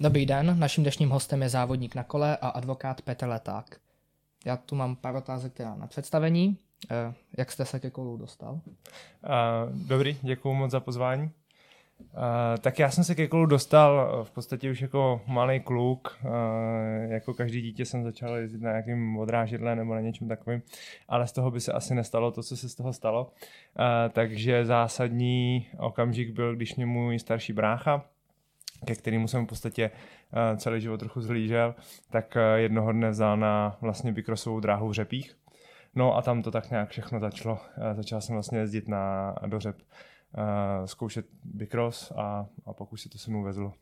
Dobrý den, naším dnešním hostem je závodník na kole a advokát Petr Leták. Já tu mám pár otázek teda na představení. Eh, jak jste se ke kolu dostal? Uh, dobrý, děkuji moc za pozvání. Uh, tak já jsem se ke kolu dostal v podstatě už jako malý kluk. Jako každý dítě jsem začal jezdit na nějakým odrážidle nebo na něčem takovým, ale z toho by se asi nestalo to, co se z toho stalo. Takže zásadní okamžik byl, když mě můj starší brácha, ke kterému jsem v podstatě uh, celý život trochu zhlížel, tak uh, jednoho dne vzal na vlastně bikrosovou dráhu v Řepích. No a tam to tak nějak všechno začalo. Uh, začal jsem vlastně jezdit na dořep, zkoušet bikros a, a pak už se to se mnou vezlo.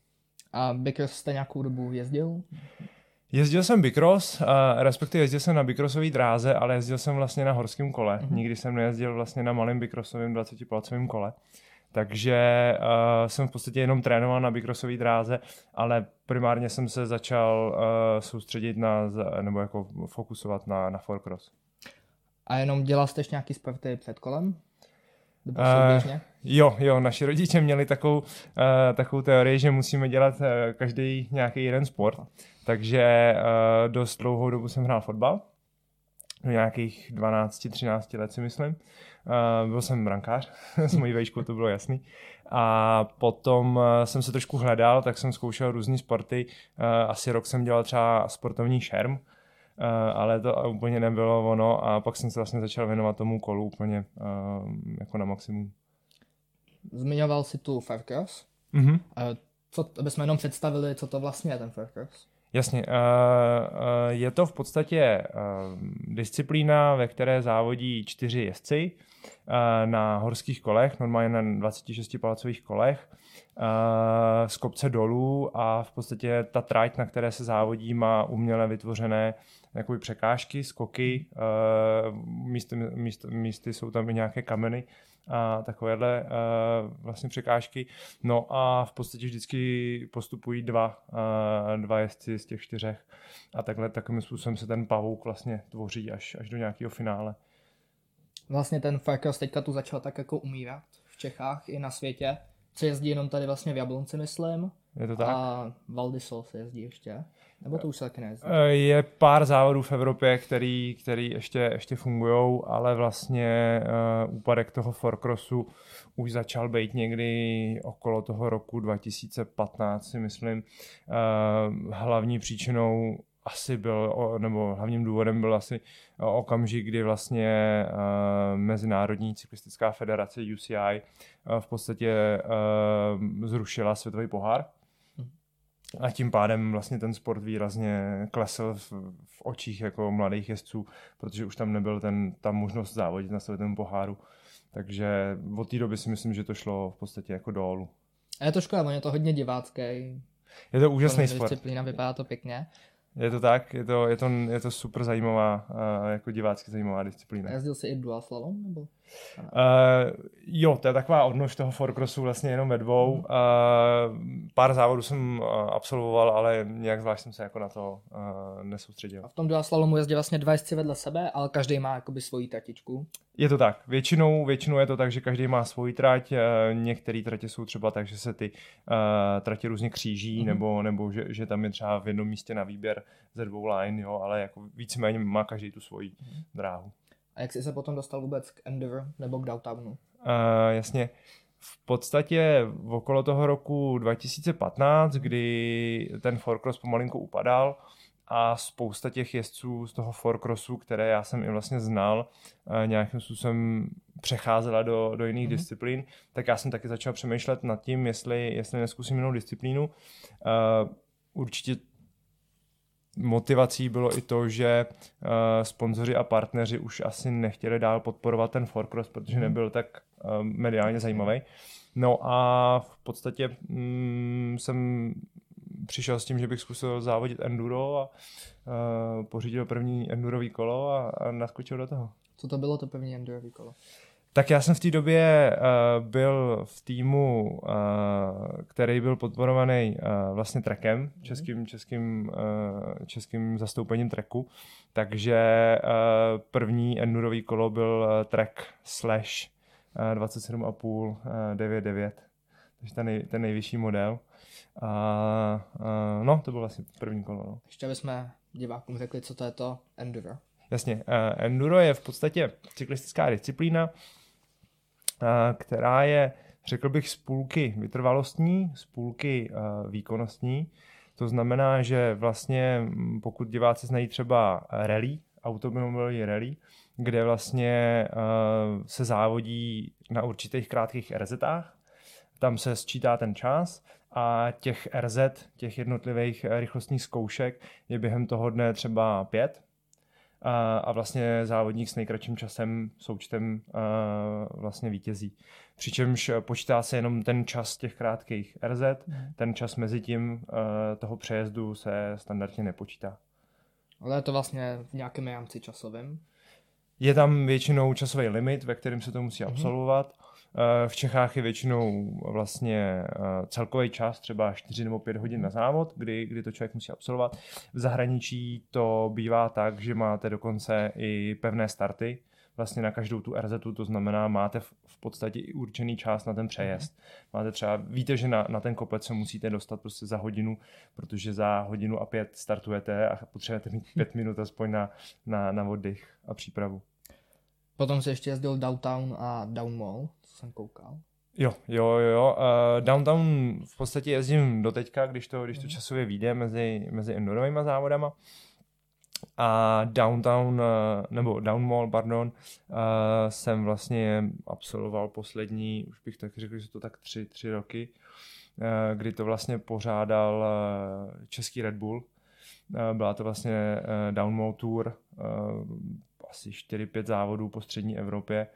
A bikros jste nějakou dobu jezdil? Jezdil jsem bikros, respektive jezdil jsem na bikrosové dráze, ale jezdil jsem vlastně na horském kole. Mm-hmm. Nikdy jsem nejezdil vlastně na malém bikrosovém 20-palcovém kole. Takže uh, jsem v podstatě jenom trénoval na bikrosové dráze, ale primárně jsem se začal uh, soustředit na, nebo jako fokusovat na, na forecross. A jenom dělal jste nějaký sporty před kolem? Uh, jo, jo, naši rodiče měli takovou, uh, takovou teorii, že musíme dělat uh, každý nějaký jeden sport. Takže uh, dost dlouhou dobu jsem hrál fotbal. Do nějakých 12-13 let si myslím. Uh, byl jsem brankář, s mojí vejškou to bylo jasný. A potom uh, jsem se trošku hledal, tak jsem zkoušel různé sporty. Uh, asi rok jsem dělal třeba sportovní šerm, ale to úplně nebylo ono a pak jsem se vlastně začal věnovat tomu kolu úplně jako na maximum. Zmiňoval si tu Faircross. Mm-hmm. Co, aby jsme jenom představili, co to vlastně je ten Faircross. Jasně, je to v podstatě disciplína, ve které závodí čtyři jezdci na horských kolech, normálně na 26-palcových kolech, uh, z kopce dolů a v podstatě ta trať, na které se závodí, má uměle vytvořené jakoby překážky, skoky, uh, místy, místy, místy jsou tam i nějaké kameny, a takovéhle vlastně překážky. No a v podstatě vždycky postupují dva, dva jezdci z těch čtyřech a takhle takovým způsobem se ten pavouk vlastně tvoří až, až do nějakého finále. Vlastně ten Farkas teďka tu začal tak jako umírat v Čechách i na světě. Co jezdí jenom tady vlastně v Jablonci, myslím. Je to tak? A Valdisol se jezdí ještě. Nebo to už se taky nejezdí? Eh, je pár závodů v Evropě, který, který ještě, ještě fungují, ale vlastně uh, úpadek toho forcrossu už začal být někdy okolo toho roku 2015, si myslím. Uh, hlavní příčinou asi byl, nebo hlavním důvodem byl asi okamžik, kdy vlastně uh, Mezinárodní cyklistická federace UCI uh, v podstatě uh, zrušila světový pohár a tím pádem vlastně ten sport výrazně klesl v, v očích jako mladých jezdců, protože už tam nebyl ten, ta možnost závodit na světovém poháru. Takže od té doby si myslím, že to šlo v podstatě jako dolů. A je to škoda, je to hodně divácký. Je to úžasný sport. Disciplína, vypadá to pěkně. Je to tak, je to, je to, je to super zajímavá, uh, jako divácky zajímavá disciplína. A jezdil jsi i dual slalom, nebo? Uh, jo, to je taková odnož toho forecrossu vlastně jenom ve dvou. Uh, pár závodů jsem uh, absolvoval, ale nějak zvlášť jsem se jako na to uh, nesoustředil. A v tom dual slalomu jezdí vlastně dva jezdci vedle sebe, ale každý má jakoby svoji tratičku. Je to tak. Většinou, většinou je to tak, že každý má svoji trať. Uh, některé tratě jsou třeba tak, že se ty uh, tratě různě kříží, mm. nebo, nebo že, že tam je třeba v jednom místě na výběr ze dvou line, jo, ale jako víceméně má každý tu svoji mm. dráhu. A jak jsi se potom dostal vůbec k Endeavour nebo k Downtownu? Uh, jasně. V podstatě v okolo toho roku 2015, kdy ten Forcross pomalinku upadal a spousta těch jezdců z toho Forcrossu, které já jsem i vlastně znal, uh, nějakým způsobem přecházela do, do jiných mm-hmm. disciplín, tak já jsem taky začal přemýšlet nad tím, jestli, jestli neskusím jinou disciplínu. Uh, určitě motivací bylo i to, že uh, sponzoři a partneři už asi nechtěli dál podporovat ten Forcross, protože mm. nebyl tak uh, mediálně zajímavý. No a v podstatě mm, jsem přišel s tím, že bych zkusil závodit enduro a uh, pořídil první endurový kolo a, a naskočil do toho. Co to bylo to první endurový kolo? Tak já jsem v té době uh, byl v týmu, uh, který byl podporovaný uh, vlastně trekem, mhm. českým, českým, uh, českým zastoupením treku, takže uh, první endurový kolo byl uh, trek slash uh, 27,5 uh, 9,9. takže ten, nej, ten nejvyšší model. A, a, no, to bylo asi první kolo. No. Ještě bychom divákům řekli, co to je to enduro. Jasně, uh, enduro je v podstatě cyklistická disciplína, uh, která je, řekl bych, z půlky vytrvalostní, z půlky uh, výkonnostní. To znamená, že vlastně, pokud diváci znají třeba rally, automobilový rally, kde vlastně uh, se závodí na určitých krátkých RZách, tam se sčítá ten čas a těch RZ, těch jednotlivých rychlostních zkoušek je během toho dne třeba pět a, a vlastně závodník s nejkratším časem součtem uh, vlastně vítězí. Přičemž počítá se jenom ten čas těch krátkých RZ, mm. ten čas mezi tím uh, toho přejezdu se standardně nepočítá. Ale je to vlastně v nějakém rámci časovém? Je tam většinou časový limit, ve kterém se to musí mhm. absolvovat. Mm-hmm. V Čechách je většinou vlastně celkový čas, třeba 4 nebo 5 hodin na závod, kdy, kdy to člověk musí absolvovat. V zahraničí to bývá tak, že máte dokonce i pevné starty, vlastně na každou tu RZ, to znamená, máte v podstatě i určený čas na ten přejezd. Mhm. Máte třeba, víte, že na, na ten kopec se musíte dostat prostě za hodinu, protože za hodinu a pět startujete a potřebujete mít pět minut aspoň na, na, na oddych a přípravu. Potom se ještě jezdil Downtown a Down Mall, jsem koukal. Jo, jo, jo. Uh, downtown v podstatě jezdím do teďka, když to, když to mhm. časově vyjde mezi, mezi endurovými závodama. A Downtown, uh, nebo Down Mall, pardon, uh, jsem vlastně absolvoval poslední, už bych tak řekl, že to tak tři, tři roky, uh, kdy to vlastně pořádal uh, český Red Bull. Uh, byla to vlastně uh, Down Mall Tour, uh, asi 4-5 závodů po střední Evropě,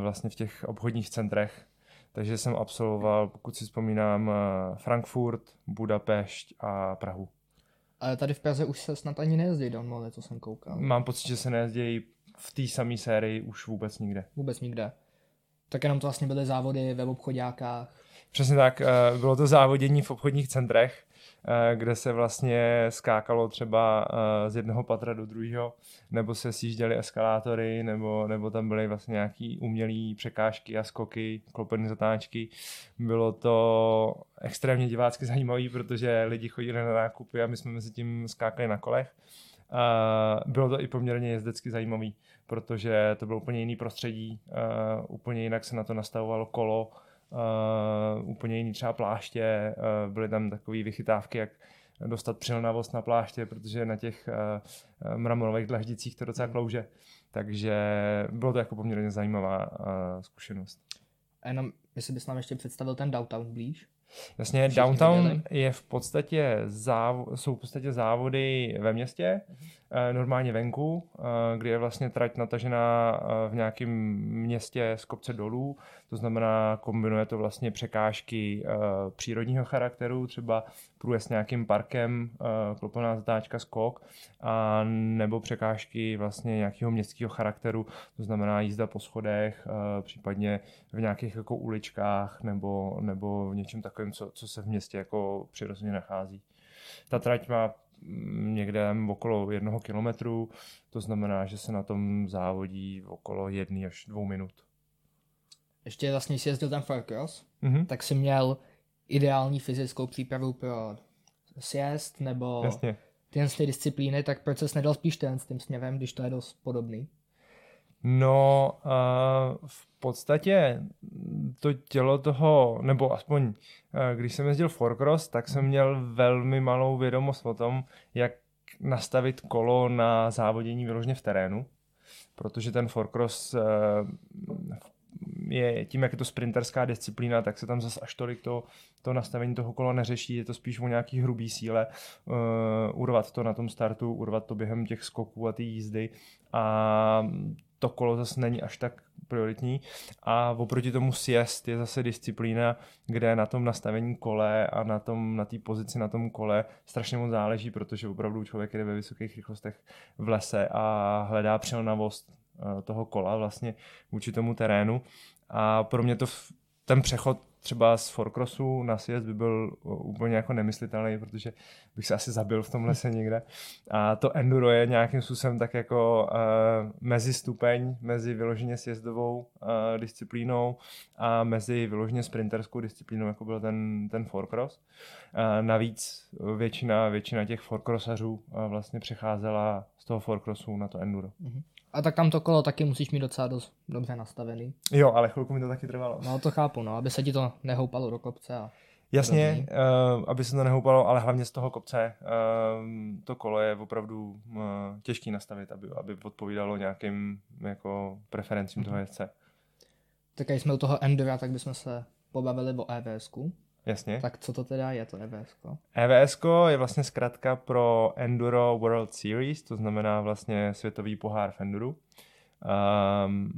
vlastně v těch obchodních centrech. Takže jsem absolvoval, pokud si vzpomínám, Frankfurt, Budapešť a Prahu. Ale tady v Praze už se snad ani nejezdí downmole, co jsem koukal. Mám pocit, že se nejezdí v té samé sérii už vůbec nikde. Vůbec nikde. Tak jenom to vlastně byly závody ve obchodákách. Přesně tak, bylo to závodění v obchodních centrech Eh, kde se vlastně skákalo třeba eh, z jednoho patra do druhého, nebo se sjížděly eskalátory, nebo, nebo tam byly vlastně nějaký umělé překážky a skoky, klopené zatáčky. Bylo to extrémně divácky zajímavé, protože lidi chodili na nákupy a my jsme mezi tím skákali na kolech. A bylo to i poměrně jezdecky zajímavý, protože to bylo úplně jiný prostředí, úplně jinak se na to nastavovalo kolo, uh, úplně jiný třeba pláště, uh, byly tam takové vychytávky, jak dostat přilnavost na pláště, protože na těch uh, mramorových dlaždicích to docela klouže. Takže bylo to jako poměrně zajímavá uh, zkušenost. A jenom, jestli bys nám ještě představil ten downtown blíž? Jasně, Všichni downtown viděli. je v podstatě záv- jsou v podstatě závody ve městě, uh-huh. Normálně venku, kde je vlastně trať natažená v nějakém městě z kopce dolů, to znamená kombinuje to vlastně překážky přírodního charakteru, třeba průjezd nějakým parkem, klopená zatáčka, skok, a nebo překážky vlastně nějakého městského charakteru, to znamená jízda po schodech, případně v nějakých jako uličkách nebo, nebo v něčem takovém, co, co se v městě jako přirozeně nachází. Ta trať má někde okolo jednoho kilometru, to znamená, že se na tom závodí okolo jedné až dvou minut. Ještě vlastně, si jezdil ten Farcross, mm-hmm. tak si měl ideální fyzickou přípravu pro sjezd nebo Jasně. tyhle disciplíny, tak proč ses nedal spíš ten s tím směrem, když to je dost podobný? No, uh, v podstatě to tělo toho, nebo aspoň uh, když jsem jezdil Forcross, tak jsem měl velmi malou vědomost o tom, jak nastavit kolo na závodění vyloženě v terénu, protože ten Forcross uh, je tím, jak je to sprinterská disciplína, tak se tam zase až tolik to, to nastavení toho kola neřeší, je to spíš o nějaký hrubý síle, uh, urvat to na tom startu, urvat to během těch skoků a té jízdy. A to kolo zase není až tak prioritní. A oproti tomu siest je zase disciplína, kde na tom nastavení kole a na tom na té pozici na tom kole strašně moc záleží, protože opravdu člověk jde ve vysokých rychlostech v lese a hledá přilnavost eh, toho kola vlastně vůči tomu terénu. A pro mě to ten přechod třeba z Forcrossu na sjezd by byl úplně jako nemyslitelný, protože bych se asi zabil v tom lese někde. A to enduro je nějakým způsobem tak jako uh, mezi stupeň, mezi vyloženě sjezdovou uh, disciplínou a mezi vyloženě sprinterskou disciplínou, jako byl ten, ten Forcross. Uh, navíc většina, většina těch Forcrossařů uh, vlastně přecházela z toho Forcrossu na to enduro. Mm-hmm. A tak tam to kolo taky musíš mít docela dost dobře nastavený. Jo, ale chvilku mi to taky trvalo. No to chápu, no, aby se ti to nehoupalo do kopce. A Jasně, uh, aby se to nehoupalo, ale hlavně z toho kopce. Uh, to kolo je opravdu uh, těžký nastavit, aby, aby odpovídalo nějakým jako preferencím mm-hmm. toho jezdce. Tak když jsme u toho Endura, tak bychom se pobavili o EVS. Jasně. Tak co to teda je to EVS? EVS je vlastně zkrátka pro Enduro World Series, to znamená vlastně světový pohár v Enduru. Um,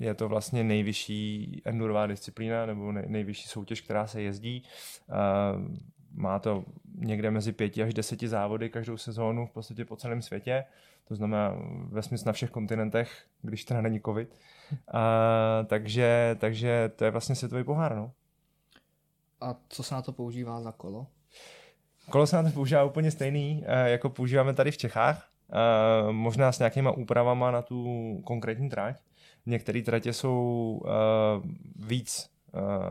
je to vlastně nejvyšší endurová disciplína nebo nejvyšší soutěž, která se jezdí. Uh, má to někde mezi pěti až deseti závody každou sezónu v podstatě po celém světě. To znamená ve smyslu na všech kontinentech, když teda není covid. Uh, takže, takže to je vlastně světový pohár. No. A co se na to používá za kolo? Kolo se na to používá úplně stejný, eh, jako používáme tady v Čechách. Eh, možná s nějakýma úpravama na tu konkrétní trať. Některé tratě jsou eh, víc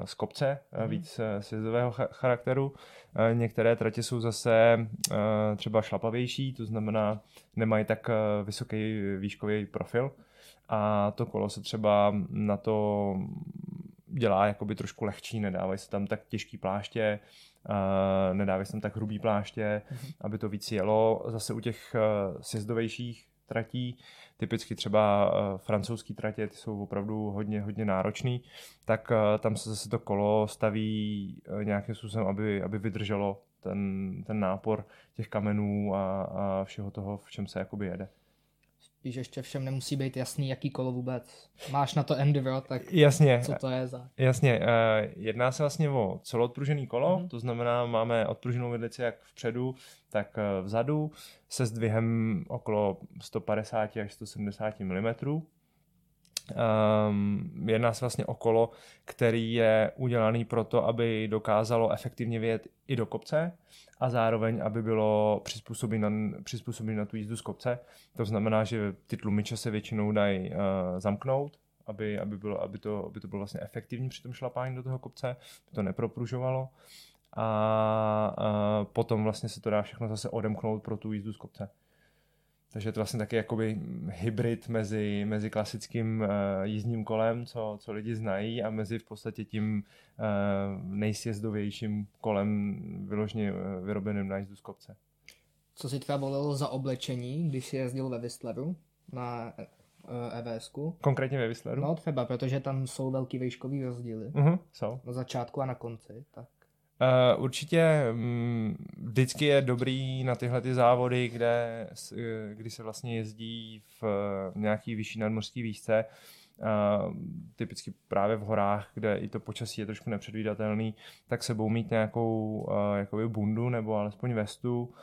z kopce, mm. víc sjezdového charakteru. Některé tratě jsou zase třeba šlapavější, to znamená nemají tak vysoký výškový profil a to kolo se třeba na to dělá jakoby trošku lehčí, nedávají se tam tak těžký pláště, uh, nedávají se tam tak hrubý pláště, mm-hmm. aby to víc jelo. Zase u těch uh, sjezdovějších tratí, typicky třeba uh, francouzský tratě, ty jsou opravdu hodně, hodně náročný, tak uh, tam se zase to kolo staví uh, nějakým způsobem, aby, aby vydrželo ten, ten nápor těch kamenů a, a všeho toho, v čem se jakoby jede spíš ještě všem nemusí být jasný, jaký kolo vůbec. Máš na to enduro, tak jasně, co to je za... Jasně, uh, jedná se vlastně o celoodpružený kolo, mm-hmm. to znamená, máme odpruženou vidlici jak vpředu, tak uh, vzadu, se zdvihem okolo 150 až 170 mm. Um, jedná se vlastně o kolo, který je udělaný proto, aby dokázalo efektivně vyjet i do kopce a zároveň, aby bylo přizpůsobené na, na tu jízdu z kopce. To znamená, že ty tlumiče se většinou dají uh, zamknout, aby, aby, bylo, aby, to, aby to bylo vlastně efektivní při tom šlapání do toho kopce, aby to nepropružovalo. A, a potom vlastně se to dá všechno zase odemknout pro tu jízdu z kopce. Takže je to vlastně taky jakoby hybrid mezi, mezi klasickým uh, jízdním kolem, co, co lidi znají, a mezi v podstatě tím uh, nejsjezdovějším kolem vyloženě uh, vyrobeným na jízdu z kopce. Co si třeba volilo za oblečení, když jsi jezdil ve Whistleru na uh, EVS? Konkrétně ve Whistleru? No třeba, protože tam jsou velký výškový rozdíly. Uh-huh, jsou. Na začátku a na konci, tak. Uh, určitě um, vždycky je dobrý na tyhle ty závody, kde, kdy se vlastně jezdí v uh, nějaký vyšší nadmořský výšce, uh, typicky právě v horách, kde i to počasí je trošku nepředvídatelný, tak sebou mít nějakou uh, jakoby bundu nebo alespoň vestu. Uh,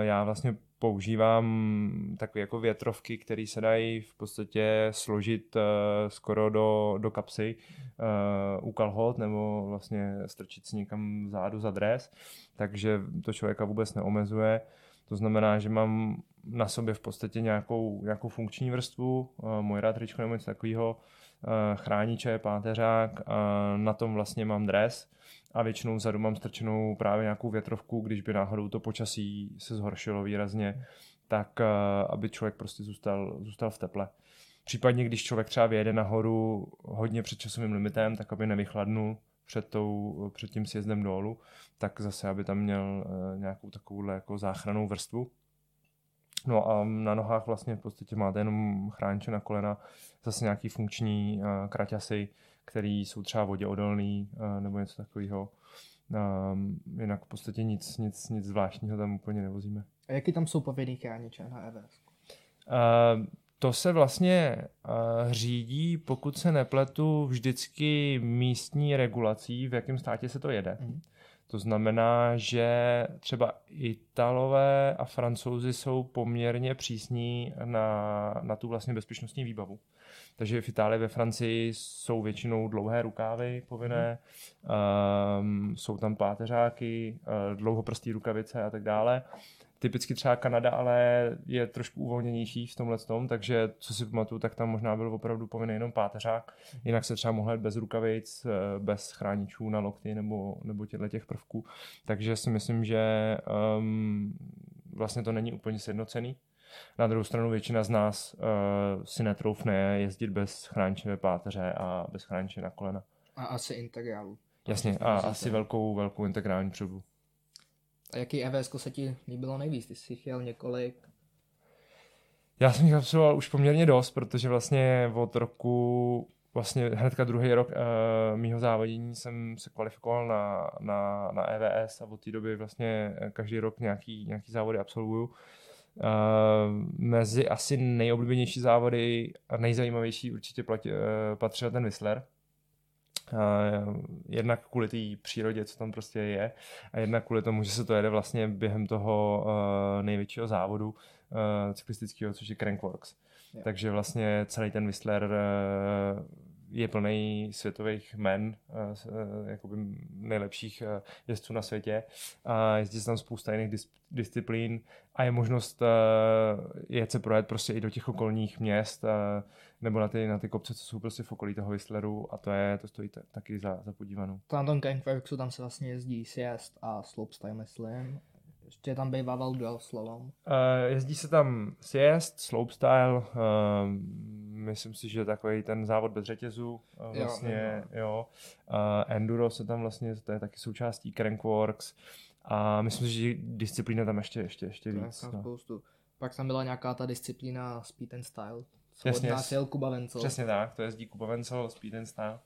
já vlastně používám takové jako větrovky, které se dají v podstatě složit uh, skoro do, do kapsy uh, u kalhot nebo vlastně strčit si někam vzadu za dres, takže to člověka vůbec neomezuje. To znamená, že mám na sobě v podstatě nějakou, nějakou funkční vrstvu, uh, moje tričko nebo něco takového, uh, chrániče, páteřák, uh, na tom vlastně mám dres, a většinou vzadu mám strčenou právě nějakou větrovku, když by náhodou to počasí se zhoršilo výrazně, tak eh, aby člověk prostě zůstal, zůstal v teple. Případně, když člověk třeba vyjede nahoru hodně před časovým limitem, tak aby nevychladnul před, tou, před tím sjezdem dolů, tak zase, aby tam měl eh, nějakou takovouhle jako záchranou vrstvu. No a na nohách vlastně v podstatě máte jenom chránče na kolena, zase nějaký funkční uh, kraťasy, který jsou třeba vodě odolný uh, nebo něco takového. Um, jinak v podstatě nic, nic, nic zvláštního tam úplně nevozíme. A jaký tam jsou povinný chrániče na EVS? Uh, to se vlastně uh, řídí, pokud se nepletu, vždycky místní regulací, v jakém státě se to jede. Mm. To znamená, že třeba Italové a Francouzi jsou poměrně přísní na, na tu vlastně bezpečnostní výbavu. Takže v Itálii, ve Francii jsou většinou dlouhé rukávy povinné, mm. um, jsou tam páteřáky, uh, dlouhoprstý rukavice a tak dále. Typicky třeba Kanada, ale je trošku uvolněnější v tomhle tom, takže co si pamatuju, tak tam možná byl opravdu povinný jenom páteřák. Jinak se třeba mohl jít bez rukavic, eh, bez chráničů na lokty nebo, nebo těchto těch prvků. Takže si myslím, že um, vlastně to není úplně sjednocený. Na druhou stranu většina z nás uh, si netroufne jezdit bez chrániče páteře a bez chrániče na kolena. A asi integrálu. Jasně, a asi velkou, velkou integrální přilbu. A jaký EVS se ti líbilo nejvíc? Ty jsi chtěl několik? Já jsem jich absolvoval už poměrně dost, protože vlastně od roku, vlastně hnedka druhý rok uh, mýho závodění jsem se kvalifikoval na, na, na EVS a od té doby vlastně každý rok nějaký, nějaký závody absolvuju. Uh, mezi asi nejoblíbenější závody a nejzajímavější určitě platí, uh, patřil ten Whistler, Uh, jednak kvůli té přírodě, co tam prostě je, a jednak kvůli tomu, že se to jede vlastně během toho největšího závodu cyklistického, což je Crankworks. Yeah. Takže vlastně celý ten Whistler je plný světových men, uh, jakoby nejlepších uh, jezdců na světě. A jezdí se tam spousta jiných dis- disciplín a je možnost jet se projet prostě i do těch okolních měst. Nebo na ty, na ty kopce, co jsou prostě v okolí toho Whistleru a to je, to stojí t- taky za, za podívanou. To na tom Cankworksu tam se vlastně jezdí sjezd a slopestyle, myslím. Ještě tam bývá dual slalom. Uh, jezdí se tam sjezd, slopestyle, uh, myslím si, že takový ten závod bez řetězu, uh, vlastně, jo, jo. Uh, enduro se tam vlastně, to je taky součástí Crankworks a myslím si, že disciplína tam ještě, ještě, ještě víc. No. Spoustu. Pak tam byla nějaká ta disciplína speed and style, Jasně, jel Kuba Vencel. Přesně tak, to jezdí Kuba Vencel, Speed and Style.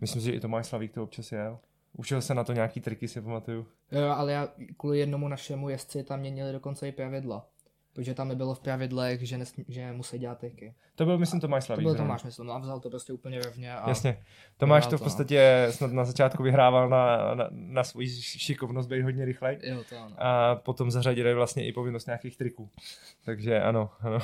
Myslím si, že i Tomáš Slavík to občas jel. Učil se na to nějaký triky, si pamatuju. Jo, ale já kvůli jednomu našemu jezdci tam měnili dokonce i pravidla. Protože tam nebylo v pravidlech, že, nesmí, že musí dělat triky. To byl, myslím, Tomáš Slavík. To byl Tomáš, myslím, no a vzal to prostě úplně rovně. A Jasně. Tomáš to v podstatě snad na začátku vyhrával na, na, na svůj šikovnost být hodně rychlej. Jo, to ano. A potom zařadili vlastně i povinnost nějakých triků. Takže ano, ano.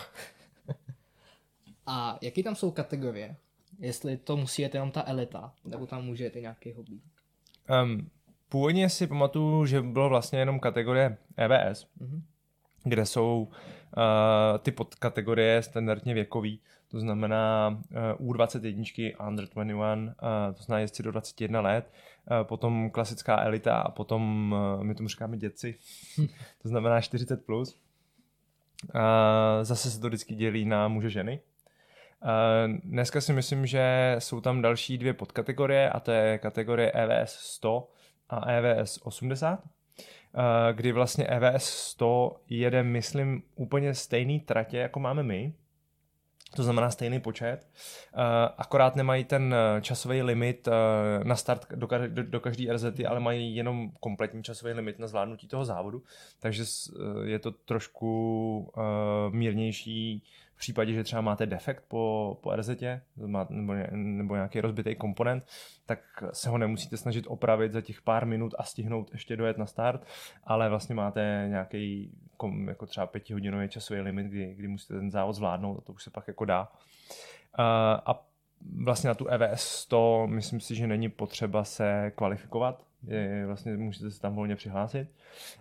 A jaký tam jsou kategorie? Jestli to musí jet jenom ta elita, nebo tam může jet i nějaký hobby? Um, původně si pamatuju, že bylo vlastně jenom kategorie EVS, mm-hmm. kde jsou uh, ty podkategorie standardně věkový, to znamená uh, U21, Under 21, uh, to znamená jezdci do 21 let, uh, potom klasická elita a potom, uh, my tomu říkáme děci, to znamená 40+. Plus. Uh, zase se to vždycky dělí na muže ženy. Dneska si myslím, že jsou tam další dvě podkategorie a to je kategorie EVS 100 a EVS 80, kdy vlastně EVS 100 jede, myslím, úplně stejný tratě, jako máme my, to znamená stejný počet, akorát nemají ten časový limit na start do, do každé RZ, ale mají jenom kompletní časový limit na zvládnutí toho závodu, takže je to trošku mírnější v případě, že třeba máte defekt po, po RZ nebo, nebo nějaký rozbitý komponent, tak se ho nemusíte snažit opravit za těch pár minut a stihnout ještě dojet na start, ale vlastně máte nějaký jako třeba pětihodinový časový limit, kdy, kdy musíte ten závod zvládnout a to už se pak jako dá. A vlastně na tu EVS 100 myslím si, že není potřeba se kvalifikovat, je, vlastně můžete se tam volně přihlásit.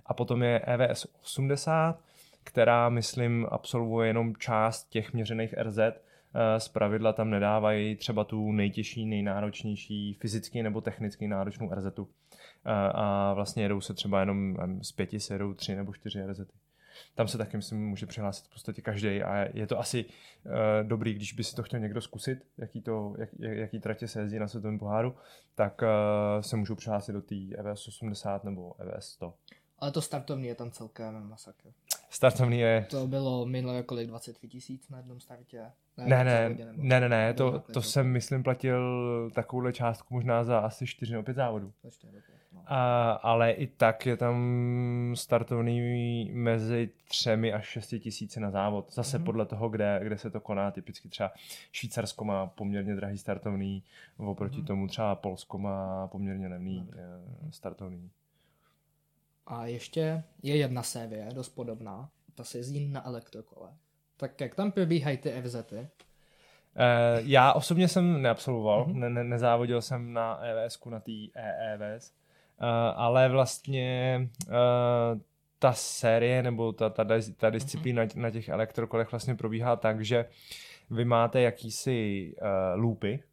A potom je EVS 80, která, myslím, absolvuje jenom část těch měřených RZ. Eh, z pravidla tam nedávají třeba tu nejtěžší, nejnáročnější fyzicky nebo technicky náročnou RZ. Eh, a vlastně jedou se třeba jenom z pěti se jedou tři nebo čtyři RZ. Tam se taky, myslím, může přihlásit v podstatě každý a je to asi uh, dobrý, když by si to chtěl někdo zkusit, jaký, to, jak, jaký tratě se jezdí na světovém poháru, tak uh, se můžou přihlásit do té EVS 80 nebo EVS 100. Ale to startovní je tam celkem masakr. Startovný je... To bylo minulé kolik, 23 tisíc na jednom startě? Ne, ne, ne, ne, ne, ne, to, to jsem, myslím, platil takovouhle částku možná za asi 4 nebo 5 závodů. No. A, ale i tak je tam startovný mezi třemi až šesti tisíci na závod. Zase mm-hmm. podle toho, kde, kde se to koná. Typicky třeba Švýcarsko má poměrně drahý startovný, oproti mm-hmm. tomu třeba Polsko má poměrně levný mm-hmm. startovný. A ještě je jedna série, dost podobná. Ta se jezdí na elektrokole. Tak jak tam probíhají ty FZty? Uh, já osobně jsem neabsolvoval, mm-hmm. ne, ne, nezávodil jsem na EVS, na té EEVS, uh, ale vlastně uh, ta série nebo ta, ta, ta disciplína mm-hmm. na těch elektrokolech vlastně probíhá tak, že vy máte jakýsi uh, loopy,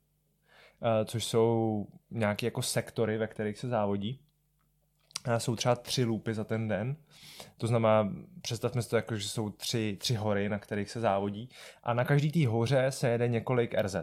uh, což jsou nějaké jako sektory, ve kterých se závodí jsou třeba tři loopy za ten den. To znamená, představme si to jako, že jsou tři, tři hory, na kterých se závodí a na každý té hoře se jede několik RZ.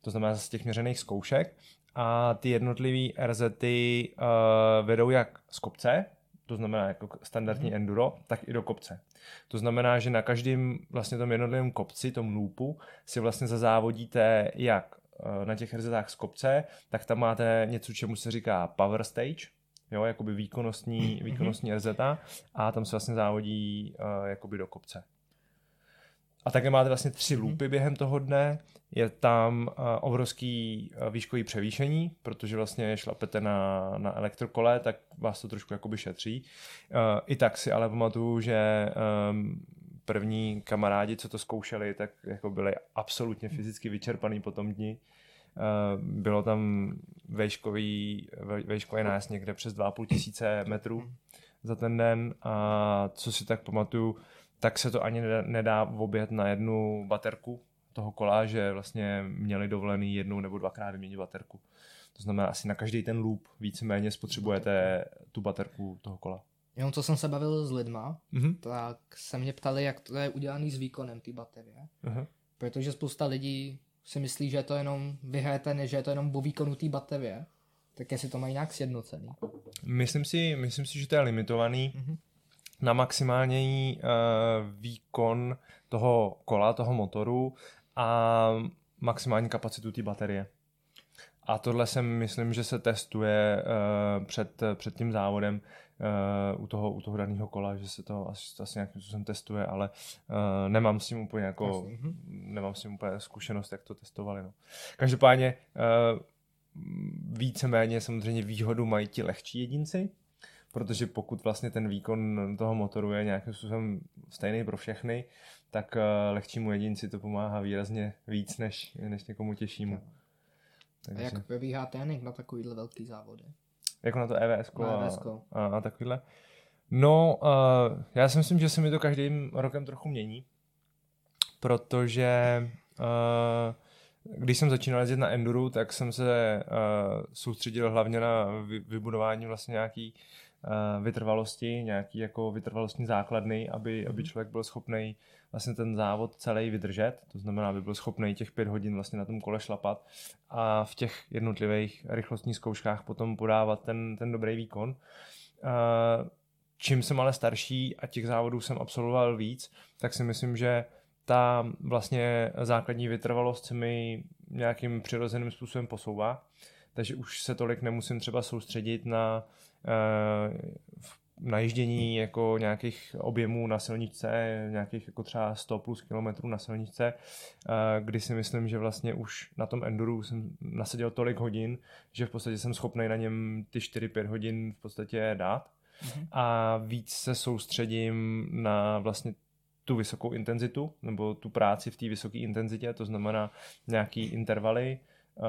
To znamená z těch měřených zkoušek a ty jednotlivé RZty uh, vedou jak z kopce, to znamená jako standardní mm-hmm. enduro, tak i do kopce. To znamená, že na každém vlastně tom jednotlivém kopci, tom loopu, si vlastně zazávodíte jak uh, na těch RZách z kopce, tak tam máte něco, čemu se říká power stage, jo, jakoby výkonnostní, mhm. výkonnostní RZ a tam se vlastně závodí uh, jakoby do kopce. A také máte vlastně tři mhm. loopy během toho dne. Je tam uh, obrovský uh, výškový převýšení, protože vlastně šlapete na, na elektrokole, tak vás to trošku jakoby šetří. Uh, I tak si ale pamatuju, že um, první kamarádi, co to zkoušeli, tak jako byli absolutně fyzicky vyčerpaný po tom dni. Eh, bylo tam vejškový, vejškový nájezd někde přes 2,5 tisíce metrů za ten den a co si tak pamatuju, tak se to ani nedá obět na jednu baterku toho kola, že vlastně měli dovolený jednou nebo dvakrát vyměnit baterku. To znamená, asi na každý ten loop víceméně spotřebujete tu baterku toho kola. Jenom co jsem se bavil s lidma, mm-hmm. tak se mě ptali, jak to je udělané s výkonem té baterie. Uh-huh. Protože spousta lidí si myslí, že je to jenom, vyhrajete, že je to jenom o výkonu té baterie, tak jestli to mají nějak sjednocený. Myslím si, myslím si, že to je limitovaný mm-hmm. na maximální uh, výkon toho kola, toho motoru a maximální kapacitu té baterie. A tohle jsem myslím, že se testuje uh, před, před tím závodem, uh, u, toho, u toho daného kola, že se to asi, asi nějakým způsobem testuje, ale uh, nemám s tím úplně jako, uh-huh. nemám s tím úplně zkušenost, jak to testovali. No. Každopádně uh, víceméně samozřejmě výhodu mají ti lehčí jedinci, protože pokud vlastně ten výkon toho motoru je nějakým způsobem stejný pro všechny, tak uh, lehčímu jedinci to pomáhá výrazně víc než, než někomu těžšímu. Takže... A jak probíhá trénink na takovýhle velký závody? Jako na to EVS a, a, a takovýhle. No, uh, já si myslím, že se mi to každým rokem trochu mění, protože uh, když jsem začínal jezdit na enduru, tak jsem se uh, soustředil hlavně na vybudování vlastně nějaký uh, vytrvalosti, nějaký jako vytrvalostní základny, aby, aby mhm. člověk byl schopný vlastně ten závod celý vydržet, to znamená, aby byl schopný těch pět hodin vlastně na tom kole šlapat a v těch jednotlivých rychlostních zkouškách potom podávat ten, ten dobrý výkon. Uh, čím jsem ale starší a těch závodů jsem absolvoval víc, tak si myslím, že ta vlastně základní vytrvalost se mi nějakým přirozeným způsobem posouvá, takže už se tolik nemusím třeba soustředit na uh, najíždění jako nějakých objemů na silničce, nějakých jako třeba 100 plus kilometrů na silničce, uh, kdy si myslím, že vlastně už na tom enduru jsem nasadil tolik hodin, že v podstatě jsem schopný na něm ty 4-5 hodin v podstatě dát. Mm-hmm. A víc se soustředím na vlastně tu vysokou intenzitu, nebo tu práci v té vysoké intenzitě, to znamená nějaký intervaly, uh,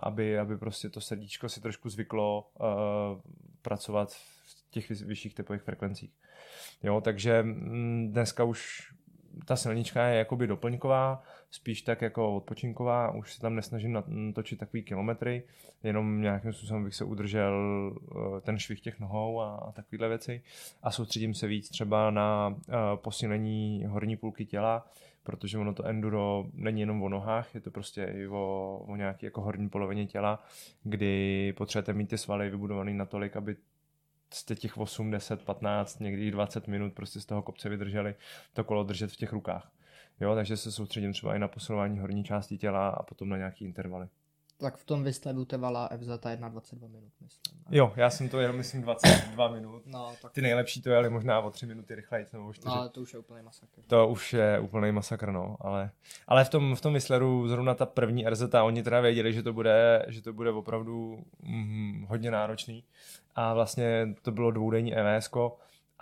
aby, aby prostě to srdíčko si trošku zvyklo uh, pracovat v těch vyšších tepových frekvencích. Jo, takže mm, dneska už ta silnička je jakoby doplňková, spíš tak jako odpočinková, už se tam nesnažím točit takový kilometry, jenom nějakým způsobem bych se udržel eh, ten švih těch nohou a, a takovéhle věci a soustředím se víc třeba na uh, posílení horní půlky těla, protože ono to enduro není jenom o nohách, je to prostě i o, o nějaké jako horní polovině těla, kdy potřebujete mít ty svaly vybudované natolik, aby jste těch 8, 10, 15, někdy 20 minut prostě z toho kopce vydrželi to kolo držet v těch rukách. Jo, takže se soustředím třeba i na posilování horní části těla a potom na nějaký intervaly. Tak v tom vysledu trvala FZ 1 22 minut, myslím. Ne? Jo, já jsem to jel, myslím, 22 minut. No, tak... Ty nejlepší to jeli možná o 3 minuty rychleji, nebo o 4. No, ale to už je úplný masakr. To už je úplný masakr, no, ale, ale v tom, v tom vysledu zrovna ta první RZ, oni teda věděli, že to bude, že to bude opravdu mm, hodně náročný a vlastně to bylo dvoudenní EVS,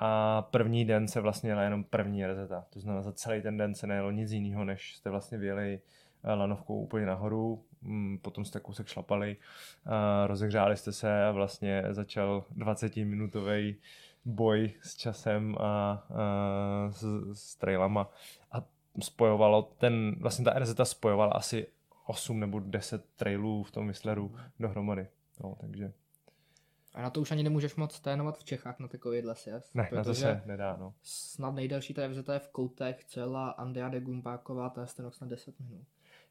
a první den se vlastně jela jenom první RZ. To znamená, za celý ten den se nejelo nic jiného, než jste vlastně vyjeli eh, lanovkou úplně nahoru, potom jste kousek šlapali, rozehřáli jste se a vlastně začal 20-minutový boj s časem a, a s, s trailama a spojovalo ten, vlastně ta RZ spojovala asi 8 nebo 10 trailů v tom Whistleru dohromady. No, takže a na to už ani nemůžeš moc trénovat v Čechách na takovýhle sjezd. Ne, na to se nedá, no. Snad nejdelší ta je v Koutech celá Andrea de Gumpáková, ta je na 10 minut.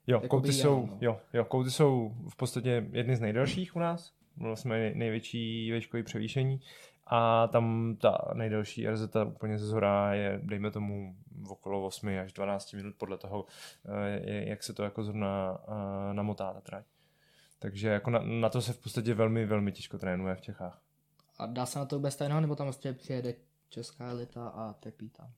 Jo, jako kouty jsou, no. jo, jo, kouty jsou v podstatě jedny z nejdelších u nás. Jsme největší výškový převýšení a tam ta nejdelší RZ úplně ze zhora je, dejme tomu, okolo 8 až 12 minut podle toho, eh, jak se to jako zrovna eh, namotá ta trať. Takže jako na, na to se v podstatě velmi, velmi těžko trénuje v Čechách. A dá se na to bez trénovat, nebo tam vlastně přijede česká elita a trpí tam?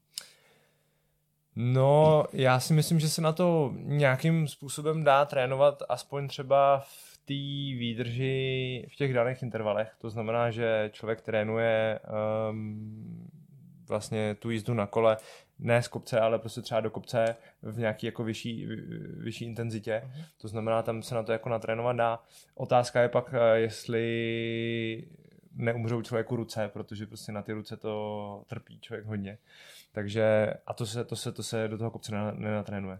No, já si myslím, že se na to nějakým způsobem dá trénovat, aspoň třeba v té výdrži v těch daných intervalech. To znamená, že člověk trénuje um, vlastně tu jízdu na kole ne z kopce, ale prostě třeba do kopce v nějaký jako vyšší, vyšší intenzitě. Uh-huh. To znamená, tam se na to jako natrénovat dá. Otázka je pak, eh, jestli neumřou člověku ruce, protože prostě na ty ruce to trpí člověk hodně. Takže a to se, to se, to se do toho kopce nenatrénuje.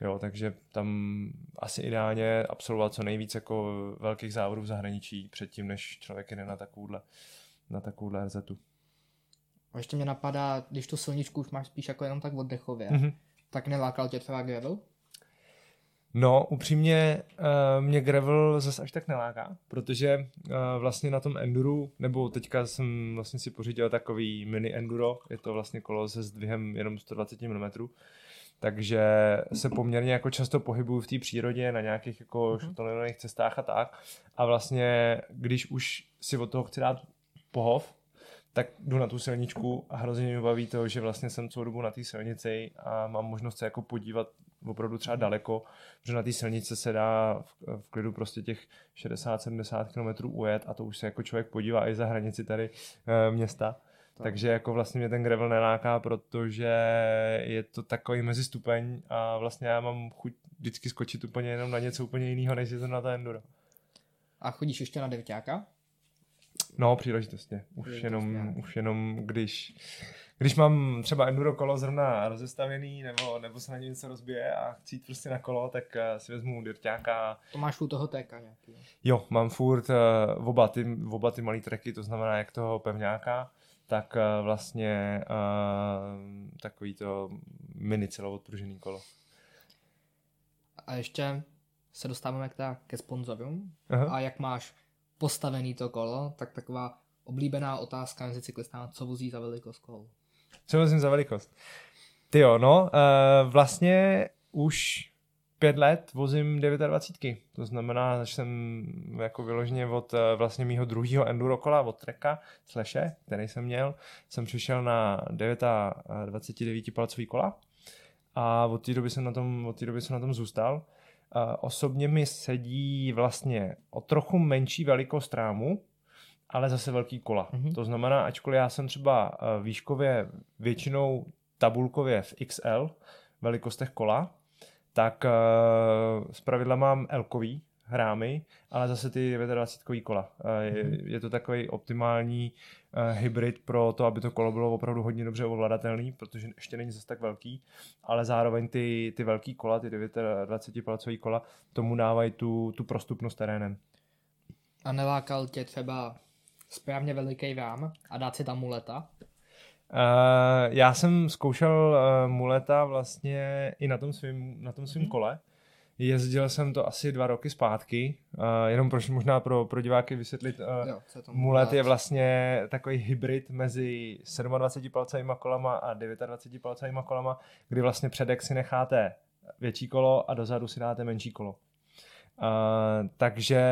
Jo, takže tam asi ideálně absolvovat co nejvíc jako velkých závodů v zahraničí předtím, než člověk jde na takovouhle, na takovouhle RZu. A ještě mě napadá, když tu silničku už máš spíš jako jenom tak oddechově, mm-hmm. tak nelákal tě třeba gravel? No, upřímně uh, mě gravel zase až tak neláká, protože uh, vlastně na tom enduru, nebo teďka jsem vlastně si pořídil takový mini enduro, je to vlastně kolo se zdvihem jenom 120 mm, takže se poměrně jako často pohybuju v té přírodě na nějakých jako mm-hmm. cestách a tak. A vlastně, když už si od toho chci dát pohov, tak jdu na tu silničku a hrozně mě baví to, že vlastně jsem celou dobu na té silnici a mám možnost se jako podívat opravdu třeba daleko, protože na té silnici se dá v, v klidu prostě těch 60-70 km ujet a to už se jako člověk podívá i za hranici tady e, města. Tak. Takže jako vlastně mě ten gravel neláká, protože je to takový mezistupeň a vlastně já mám chuť vždycky skočit úplně jenom na něco úplně jiného, než je to na ta enduro. A chodíš ještě na devěťáka? No, příležitostně. Už jenom, už jenom když, když mám třeba enduro kolo zrovna rozestavěný, nebo, nebo se na něj něco rozbije a chci jít prostě na kolo, tak uh, si vezmu dirťáka. To máš u toho téka nějaký? Jo, mám furt uh, oba, ty, oba ty malý treky, to znamená jak toho pevňáka, tak uh, vlastně uh, takový to mini celoodpružený kolo. A ještě se dostáváme k ta, ke sponzorům. A jak máš postavený to kolo, tak taková oblíbená otázka mezi cyklistama, co vozí za velikost kol? Co vozím za velikost? Ty jo, no, uh, vlastně už pět let vozím 29. To znamená, že jsem jako vyloženě od uh, vlastně mýho druhého enduro kola, od Treka, Slashe, který jsem měl, jsem přišel na 29 palcový kola a od té doby jsem na tom, od té doby jsem na tom zůstal. Osobně mi sedí vlastně o trochu menší velikost rámu, ale zase velký kola. Mm-hmm. To znamená, ačkoliv já jsem třeba eh, výškově většinou tabulkově v XL velikostech kola, tak uh, z pravidla mám l hrámy, ale zase ty 29 kola. Je, mhm. je to takový optimální hybrid pro to, aby to kolo bylo opravdu hodně dobře ovladatelný, protože ještě není zase tak velký, ale zároveň ty, ty velký kola, ty 29 palcový kola, tomu dávají tu, tu prostupnost terénem. A nelákal tě třeba správně veliký rám a dát si tam muleta? Uh, já jsem zkoušel uh, muleta vlastně i na tom svém na tom svým mm-hmm. kole, Jezdil jsem to asi dva roky zpátky, uh, jenom proč možná pro, pro diváky vysvětlit. Uh, jo, mulet je vlastně takový hybrid mezi 27 palcovými kolama a 29 palcovými kolama, kdy vlastně předek si necháte větší kolo a dozadu si dáte menší kolo. Uh, takže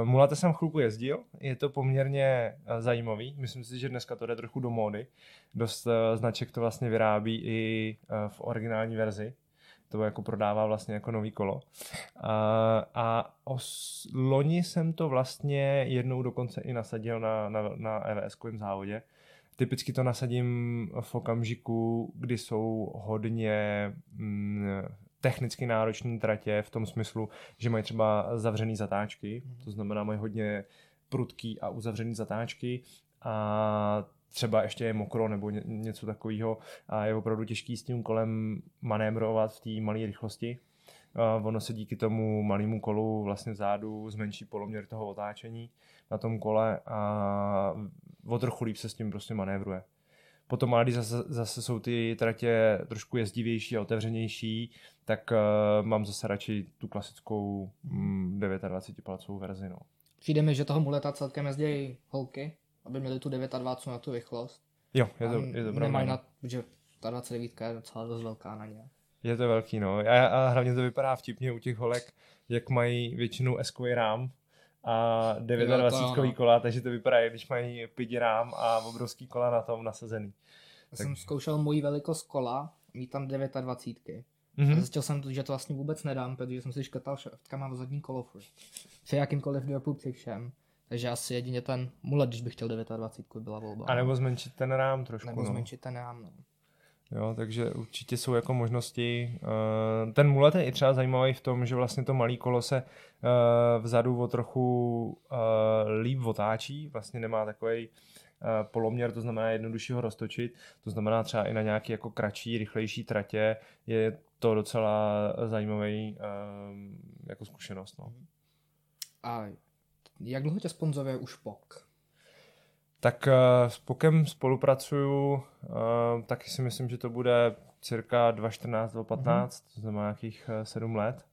uh, mulete jsem chvilku jezdil, je to poměrně uh, zajímavý, myslím si, že dneska to jde trochu do módy, dost uh, značek to vlastně vyrábí i uh, v originální verzi, to jako prodává vlastně jako nový kolo. Uh, a os, loni jsem to vlastně jednou dokonce i nasadil na, na, na EVS závodě. Typicky to nasadím v okamžiku, kdy jsou hodně mm, technicky náročné tratě v tom smyslu, že mají třeba zavřený zatáčky, mhm. to znamená mají hodně prudký a uzavřený zatáčky a třeba ještě je mokro nebo něco takového a je opravdu těžký s tím kolem manévrovat v té malé rychlosti. Uh, ono se díky tomu malému kolu vlastně vzadu zmenší poloměr toho otáčení na tom kole a o trochu líp se s tím prostě manévruje. Potom ale když zase, zase jsou ty tratě trošku jezdivější a otevřenější, tak uh, mám zase radši tu klasickou mm, 29 palcovou verzi. No. Přijde mi, že toho muleta celkem jezdí holky, aby měli tu 29 na tu rychlost. Jo, je to, je to pravda. No. na, že ta 29 je docela dost velká na ně. Je to velký, no. A, a hlavně to vypadá vtipně u těch holek, jak mají většinou s rám, a 29 kola, takže to vypadá, když mají pidi rám a obrovský kola na tom nasazený. Já tak... jsem zkoušel moji velikost kola, mít tam 29. Mm-hmm. Zjistil jsem, že to vlastně vůbec nedám, protože jsem si škrtal šraftka, mám zadní kolo furt. Při jakýmkoliv dropu při všem. Takže asi jedině ten mulet, když bych chtěl 29, byla volba. A nebo zmenšit ten rám trošku. Nebo no. zmenšit ten rám, no. Jo, takže určitě jsou jako možnosti. Eh, ten mulet je i třeba zajímavý v tom, že vlastně to malé kolo se eh, vzadu o trochu eh, líp otáčí, vlastně nemá takový poloměr, to znamená jednodušší ho roztočit, to znamená třeba i na nějaké jako kratší, rychlejší tratě je to docela zajímavý jako zkušenost. No. A jak dlouho tě sponzoruje už POK? Tak uh, s Pokem spolupracuju, uh, taky si myslím, že to bude cirka 2014, 2015, mm-hmm. to znamená nějakých uh, 7 let.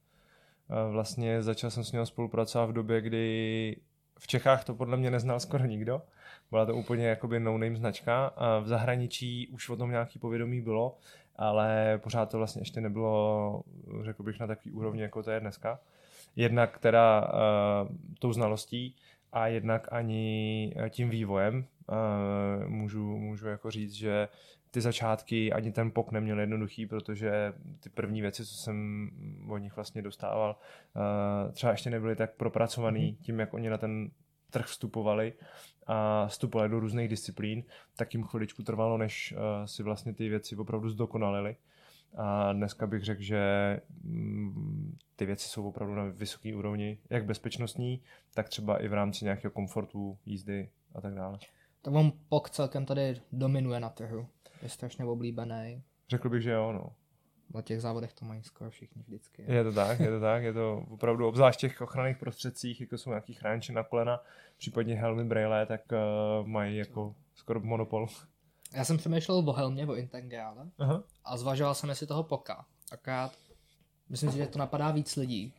Uh, vlastně začal jsem s ním spolupracovat v době, kdy v Čechách to podle mě neznal skoro nikdo. Byla to úplně jakoby no-name značka. V zahraničí už o tom nějaký povědomí bylo, ale pořád to vlastně ještě nebylo, řekl bych, na takový úrovni, jako to je dneska. Jednak teda uh, tou znalostí, a jednak ani eh, tím vývojem. Uh, můžu, můžu jako říct, že ty začátky ani ten pok neměl jednoduchý, protože ty první věci, co jsem od nich vlastně dostával, uh, třeba ještě nebyly tak propracovaný mm-hmm. tím, jak oni na ten trh vstupovali a vstupovali do různých disciplín, tak jim chviličku trvalo, než uh, si vlastně ty věci opravdu zdokonalili. A dneska bych řekl, že mm, ty věci jsou opravdu na vysoké úrovni, jak bezpečnostní, tak třeba i v rámci nějakého komfortu jízdy a tak dále. Tak on POK celkem tady dominuje na trhu. Je strašně oblíbený. Řekl bych, že jo, no. Na těch závodech to mají skoro všichni vždycky. Je to tak, je to tak, je to opravdu obzvlášť těch ochranných prostředcích, jako jsou nějaký chrániče na kolena, případně helmy braille, tak uh, mají jako skoro monopol. Já jsem přemýšlel o helmě, o Integrále a zvažoval jsem, jestli toho poka. Akorát myslím si, že to napadá víc lidí.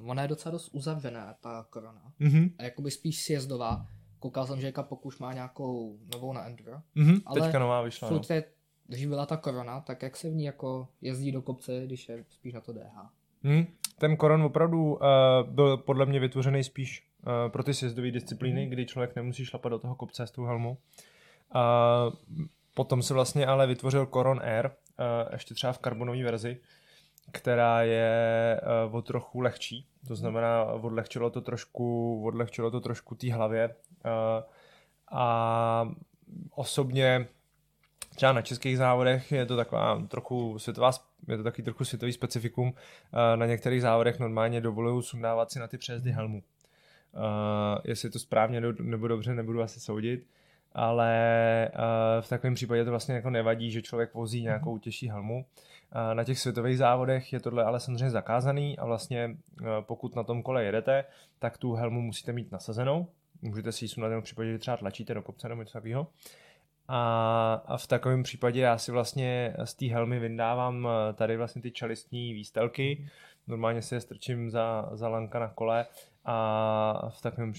Uh, ona je docela dost uzavřená, ta korona. Uh-huh. A jakoby spíš sjezdová. Koukal jsem, že Kapok už má nějakou novou na Enduro. Uh-huh. Ale Teďka nová vyšla. Furt no. je, když byla ta korona, tak jak se v ní jako jezdí do kopce, když je spíš na to DH. Hmm. Ten koron opravdu uh, byl podle mě vytvořený spíš uh, pro ty sjezdové disciplíny, hmm. kdy člověk nemusí šlapat do toho kopce s tou helmou. A potom se vlastně ale vytvořil Coron Air, ještě třeba v karbonové verzi, která je o trochu lehčí, to znamená odlehčilo to trošku, odlehčilo to trošku té hlavě a osobně třeba na českých závodech je to taková trochu světová, je to taky trochu světový specifikum. Na některých závodech normálně dovolují sundávat si na ty přejezdy helmu. Jestli to správně nebo dobře, nebudu asi soudit ale uh, v takovém případě to vlastně jako nevadí, že člověk vozí nějakou mhm. těžší helmu. Uh, na těch světových závodech je tohle ale samozřejmě zakázaný a vlastně uh, pokud na tom kole jedete, tak tu helmu musíte mít nasazenou. Můžete si ji sundat v případě, že třeba tlačíte do kopce nebo něco takového. A, a v takovém případě já si vlastně z té helmy vyndávám tady vlastně ty čelistní výstelky, normálně si je strčím za, za lanka na kole a v takovém,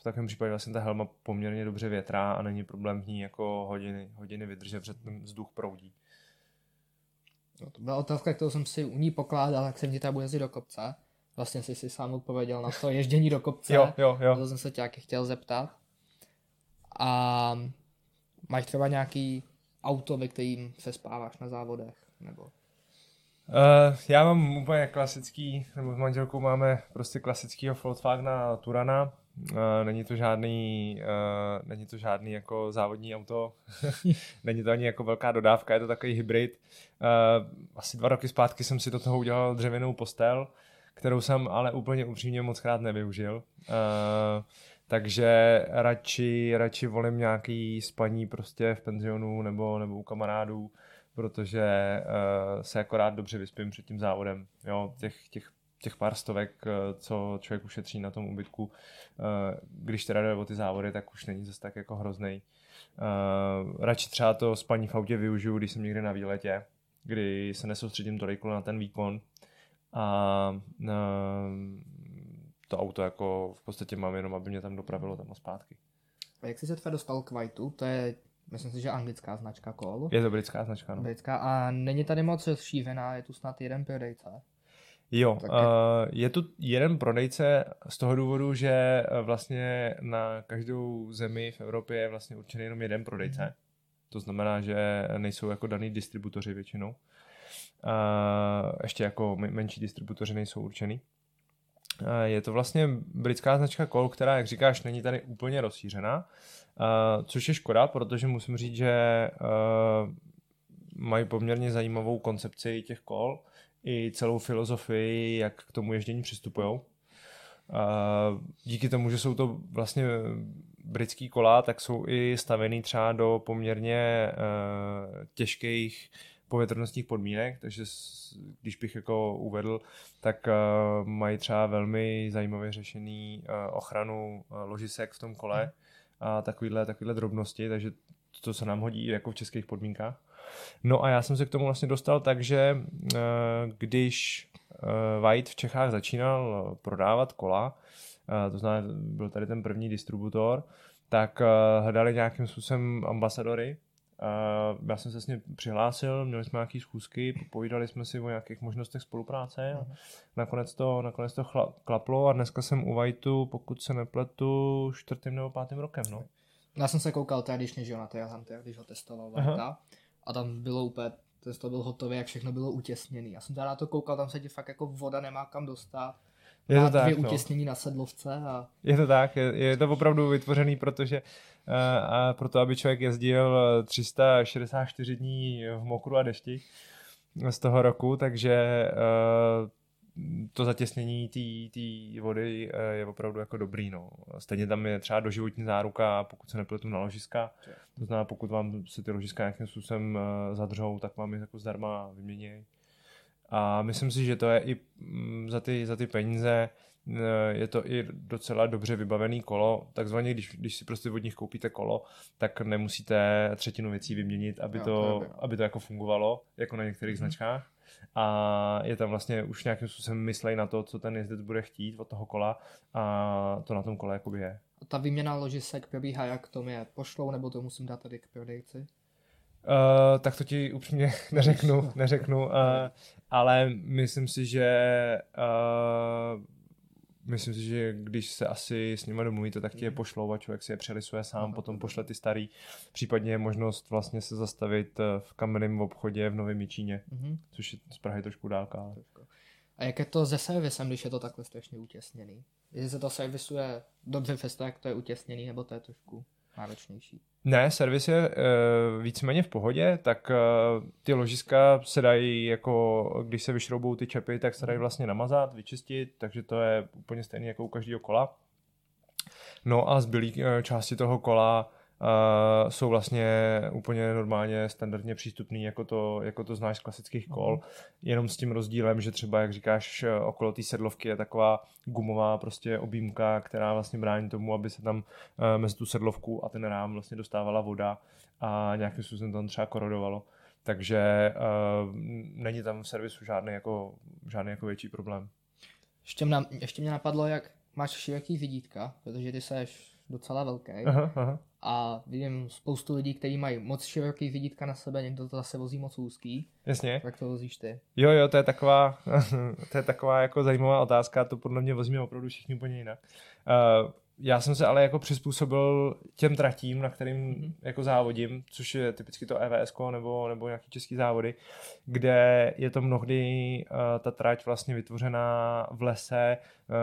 v takovém případě vlastně ta helma poměrně dobře větrá a není problém v ní jako hodiny, hodiny vydržet, protože ten vzduch proudí. No, to byla otázka, kterou jsem si u ní pokládal, jak jsem ti tam jezdit do kopce. Vlastně jsi si sám odpověděl na to ježdění do kopce. jo, jo, jo. To jsem se tě taky chtěl zeptat. A máš třeba nějaký auto, ve kterým se spáváš na závodech? Nebo... Uh, já mám úplně klasický, nebo s manželkou máme prostě klasického Volkswagena Turana. Uh, není to žádný, uh, není to žádný jako závodní auto, není to ani jako velká dodávka, je to takový hybrid. Uh, asi dva roky zpátky jsem si do toho udělal dřevěnou postel, kterou jsem ale úplně upřímně moc krát nevyužil. Uh, takže radši, radši volím nějaký spaní prostě v penzionu nebo, nebo u kamarádů, protože uh, se akorát dobře vyspím před tím závodem. Jo, těch, těch, těch pár stovek, uh, co člověk ušetří na tom ubytku, uh, když teda jde o ty závody, tak už není zase tak jako hrozný. Uh, radši třeba to spaní v autě využiju, když jsem někde na výletě, kdy se nesoustředím tolik na ten výkon a to auto jako v podstatě mám jenom, aby mě tam dopravilo tam a zpátky. A jak jsi se třeba dostal k Whiteu? To je, myslím si, že anglická značka kol. Je to britská značka, no. Britská a není tady moc rozšířená, je tu snad jeden prodejce. Jo, tak je... Tu jeden prodejce z toho důvodu, že eh, vlastně na každou zemi v Evropě je vlastně určený jenom jeden prodejce. Mm. To znamená, že nejsou jako daný distributoři většinou. Uh, ještě jako menší distributoři nejsou určený. Je to vlastně britská značka kol, která, jak říkáš, není tady úplně rozšířená, což je škoda, protože musím říct, že mají poměrně zajímavou koncepci těch kol i celou filozofii, jak k tomu ježdění přistupují. Díky tomu, že jsou to vlastně britský kola, tak jsou i stavený třeba do poměrně těžkých povětrnostních podmínek, takže když bych jako uvedl, tak uh, mají třeba velmi zajímavě řešený uh, ochranu uh, ložisek v tom kole hmm. a takovýhle, takovýhle drobnosti, takže to se nám hodí jako v českých podmínkách. No a já jsem se k tomu vlastně dostal tak, že uh, když uh, White v Čechách začínal prodávat kola, to znamená, byl tady ten první distributor, tak hledali nějakým způsobem ambasadory, já jsem se s ním přihlásil, měli jsme nějaké schůzky, povídali jsme si o nějakých možnostech spolupráce a uh-huh. nakonec to, nakonec to chla, klaplo a dneska jsem u Whiteu, pokud se nepletu, čtvrtým nebo pátým rokem. No. Já jsem se koukal tradičně, že jo, na Trail Hunter, když ho testoval Whitea a tam bylo úplně, to byl hotový, jak všechno bylo utěsněný. Já jsem teda na to koukal, tam se ti fakt jako voda nemá kam dostat je to tak, dvě no. utěsnění na sedlovce. A... Je to tak, je, je to opravdu vytvořený, protože uh, a proto, aby člověk jezdil 364 dní v mokru a dešti z toho roku, takže uh, to zatěsnění té vody je opravdu jako dobrý. No. Stejně tam je třeba doživotní záruka, pokud se nepletu na ložiska. To znamená, pokud vám se ty ložiska nějakým způsobem uh, zadržou, tak vám je jako zdarma vyměnějí. A myslím si, že to je i mm, za ty, za ty peníze eh, je to i docela dobře vybavený kolo, takzvaně když, když si prostě od nich koupíte kolo, tak nemusíte třetinu věcí vyměnit, aby, jo, to, to aby to jako fungovalo, jako na některých mm-hmm. značkách. A je tam vlastně už nějakým způsobem myslej na to, co ten jezdec bude chtít od toho kola a to na tom kole jakoby je. Ta výměna ložisek probíhá jak to je pošlou, nebo to musím dát tady k prodejci? Uh, tak to ti upřímně neřeknu, neřeknu, uh, ale myslím si, že uh, myslím si, že když se asi s nimi domluvíte, tak ti je mhm. pošlou a člověk si je přelisuje sám, potom pošle ty starý. Případně je možnost vlastně se zastavit v kamenném obchodě v Novém Číně, mm-hmm. což je z Prahy trošku dálka. Ale... A jak je to se servisem, když je to takhle strašně utěsněný? Jestli se to servisuje dobře přesto, jak to je utěsněný, nebo to je trošku náročnější? Ne, servis je uh, víceméně v pohodě, tak uh, ty ložiska se dají jako, když se vyšroubou ty čepy, tak se dají mhm. vlastně namazat, vyčistit, takže to je úplně stejné jako u každého kola. No a zbylý uh, části toho kola uh, jsou vlastně úplně normálně standardně přístupný, jako to, jako to znáš z klasických kol, mm. jenom s tím rozdílem, že třeba, jak říkáš, okolo té sedlovky je taková gumová prostě objímka, která vlastně brání tomu, aby se tam uh, mezi tu sedlovku a ten rám vlastně dostávala voda a nějakým způsobem tam třeba korodovalo. takže uh, není tam v servisu žádný jako, žádný jako větší problém. Ještě mě, ještě mě napadlo, jak máš široký vidítka, protože ty seš docela velký. Aha, aha. A vidím spoustu lidí, kteří mají moc široký vidítka na sebe, někdo to zase vozí moc úzký. Jasně. Jak to vozíš ty? Jo, jo, to je taková, to je taková jako zajímavá otázka, to podle mě vozíme opravdu všichni úplně jinak. Uh, já jsem se ale jako přizpůsobil těm tratím, na kterým mm-hmm. jako závodím, což je typicky to EVS nebo, nebo nějaký český závody, kde je to mnohdy uh, ta trať vlastně vytvořená v lese uh,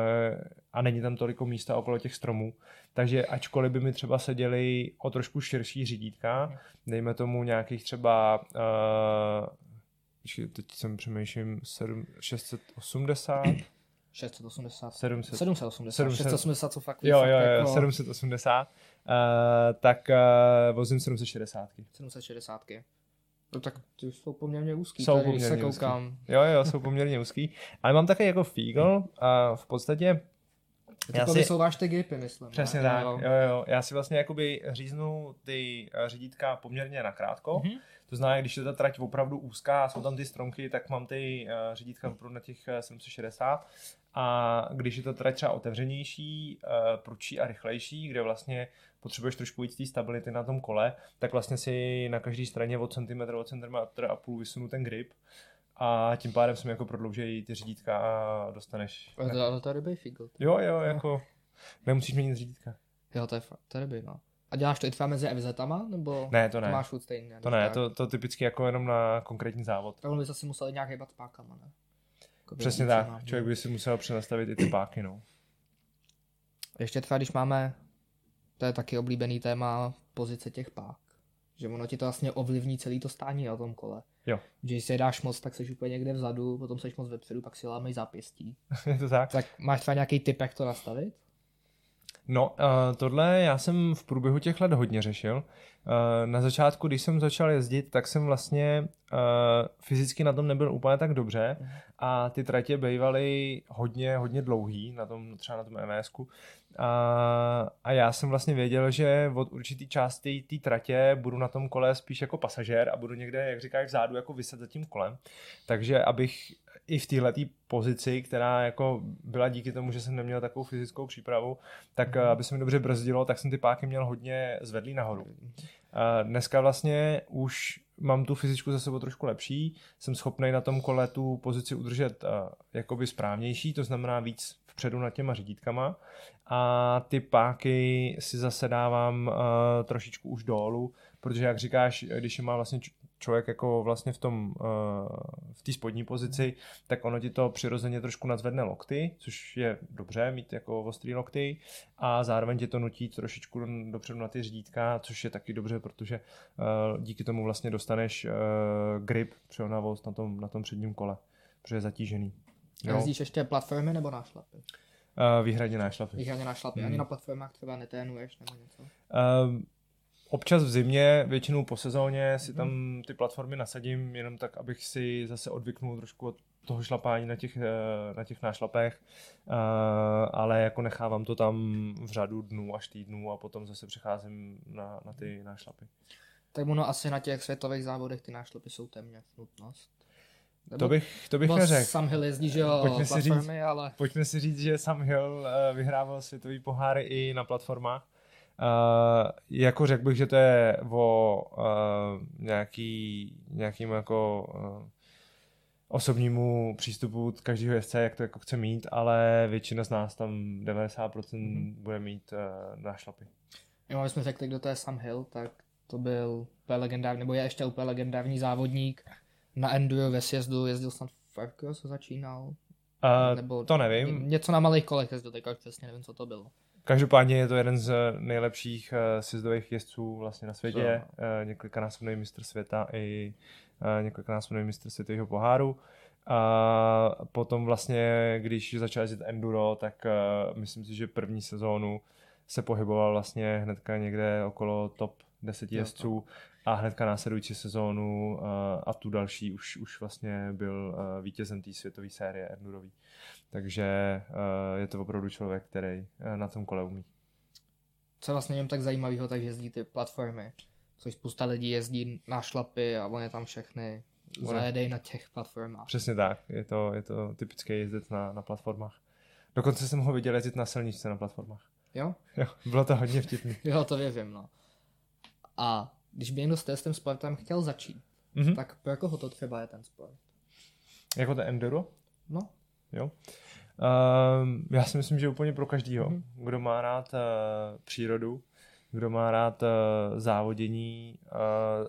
a není tam toliko místa okolo těch stromů. Takže ačkoliv by mi třeba seděli o trošku širší řídítka, dejme tomu nějakých třeba uh, teď jsem přemýšlím 7, 680 680. 700. 780. 700. 680, co fakt Jo, jo, jo, jako... 780. Uh, tak uh, vozím 760. 760. No tak ty jsou poměrně úzký, jsou tady poměrně se koukám. Úzký. Jo, jo, jsou poměrně úzký. Ale mám také jako Fígl a v podstatě já si... vysouváš ty gripy, myslím. Přesně ne? tak, jo, jo. Já si vlastně jakoby říznu ty eh, řídítka poměrně nakrátko. Mm-hmm. To znamená, když je ta trať opravdu úzká a jsou tam ty stromky, tak mám ty uh, řídítka opravdu na těch 760 a když je to teda třeba otevřenější, uh, prudší a rychlejší, kde vlastně potřebuješ trošku víc té stability na tom kole, tak vlastně si na každé straně od centimetr, od centimetr a půl vysunu ten grip a tím pádem se mi jako prodlouží ty řídítka a dostaneš. Ale to, ale to je figl. Jo, jo, jako nemusíš měnit řídítka. Jo, to je, fakt, to je no. A děláš to i třeba mezi FZ-ama, nebo ne, to ne. To máš furt stejně? To ne, to, to typicky jako jenom na konkrétní závod. Tak bys asi musel nějak hýbat pákama, ne? Jako Přesně tak, má, člověk by si musel přenastavit i ty páky, no. Ještě třeba, když máme, to je taky oblíbený téma, pozice těch pák. Že ono ti to vlastně ovlivní celý to stání na tom kole. Jo. Že když se dáš moc, tak jsi úplně někde vzadu, potom seš moc vepředu, pak si lámej zápěstí. je to tak? Tak máš třeba nějaký tip, jak to nastavit? No, uh, tohle já jsem v průběhu těch let hodně řešil. Uh, na začátku, když jsem začal jezdit, tak jsem vlastně uh, fyzicky na tom nebyl úplně tak dobře a ty tratě bývaly hodně, hodně dlouhý, na tom, třeba na tom MSku. A, a já jsem vlastně věděl, že od určitý části té tratě budu na tom kole spíš jako pasažér a budu někde, jak říkáš, vzadu jako vyset za tím kolem. Takže abych i v této pozici, která jako byla díky tomu, že jsem neměl takovou fyzickou přípravu, tak mm. aby se mi dobře brzdilo, tak jsem ty páky měl hodně zvedlý nahoru. A dneska vlastně už mám tu fyzičku za sebou trošku lepší, jsem schopný na tom kole tu pozici udržet uh, jakoby správnější, to znamená víc vpředu nad těma řídítkama a ty páky si zase dávám uh, trošičku už dolů, protože jak říkáš, když je má vlastně člověk jako vlastně v tom, uh, v té spodní pozici, tak ono ti to přirozeně trošku nadzvedne lokty, což je dobře mít jako ostrý lokty a zároveň ti to nutí trošičku dopředu na ty řídítka, což je taky dobře, protože uh, díky tomu vlastně dostaneš uh, grip přeonavost na tom, na tom předním kole, protože je zatížený. Jo. Jezdíš ještě platformy nebo nášlapy? Uh, výhradně nášlapy. Výhradně nášlapy. Hmm. Ani na platformách třeba neténuješ nebo něco? Uh, Občas v zimě, většinou po sezóně si tam ty platformy nasadím, jenom tak, abych si zase odvyknul trošku od toho šlapání na těch, eh, na těch nášlapech, uh, ale jako nechávám to tam v řadu dnů až týdnů a potom zase přecházím na, na ty nášlapy. Tak ono asi na těch světových závodech ty nášlapy jsou téměř nutnost. Nebo, to bych, to bych neřekl. Sam Hill jezdí, že jo, pojďme si říct, ale... Pojďme si říct, že Sam Hill eh, vyhrával světový poháry i na platformách. Uh, jako řekl bych, že to je o uh, nějaký, nějakým jako uh, osobnímu přístupu každého jezdce, jak to jako chce mít, ale většina z nás tam 90% mm-hmm. bude mít uh, na šlapy. Jo, my jsme řekli, kdo to je Sam Hill, tak to byl úplně legendární, nebo je ještě úplně legendární závodník na enduro ve sjezdu, jezdil snad Farkos, začínal. Uh, nebo to nevím. Něco na malých kolech jezdil, teďka přesně nevím, co to bylo. Každopádně je to jeden z nejlepších uh, sjezdových jezdců vlastně na světě. Uh, několikanásobný mistr světa i uh, několikanásobný mistr světového poháru. A potom vlastně, když začal jezdit enduro, tak uh, myslím si, že první sezónu se pohyboval vlastně hnedka někde okolo top 10 jezdců a hnedka následující sezónu uh, a tu další už, už vlastně byl uh, vítězem té světové série endurový. Takže uh, je to opravdu člověk, který uh, na tom kole umí. Co vlastně něm tak zajímavého, tak jezdí ty platformy. což spousta lidí jezdí na šlapy a on je tam všechny zajedej na těch platformách. Přesně tak, je to, je to typické jezdit na, na platformách. Dokonce jsem ho viděl jezdit na silničce na platformách. Jo? Jo, bylo to hodně vtipný. jo, to věřím, no. A když by někdo s testem sportem chtěl začít, mm-hmm. tak pro koho to třeba je ten sport? Jako to enduro? No. Jo. Uh, já si myslím, že úplně pro každýho, mm-hmm. kdo má rád uh, přírodu, kdo má rád uh, závodění uh,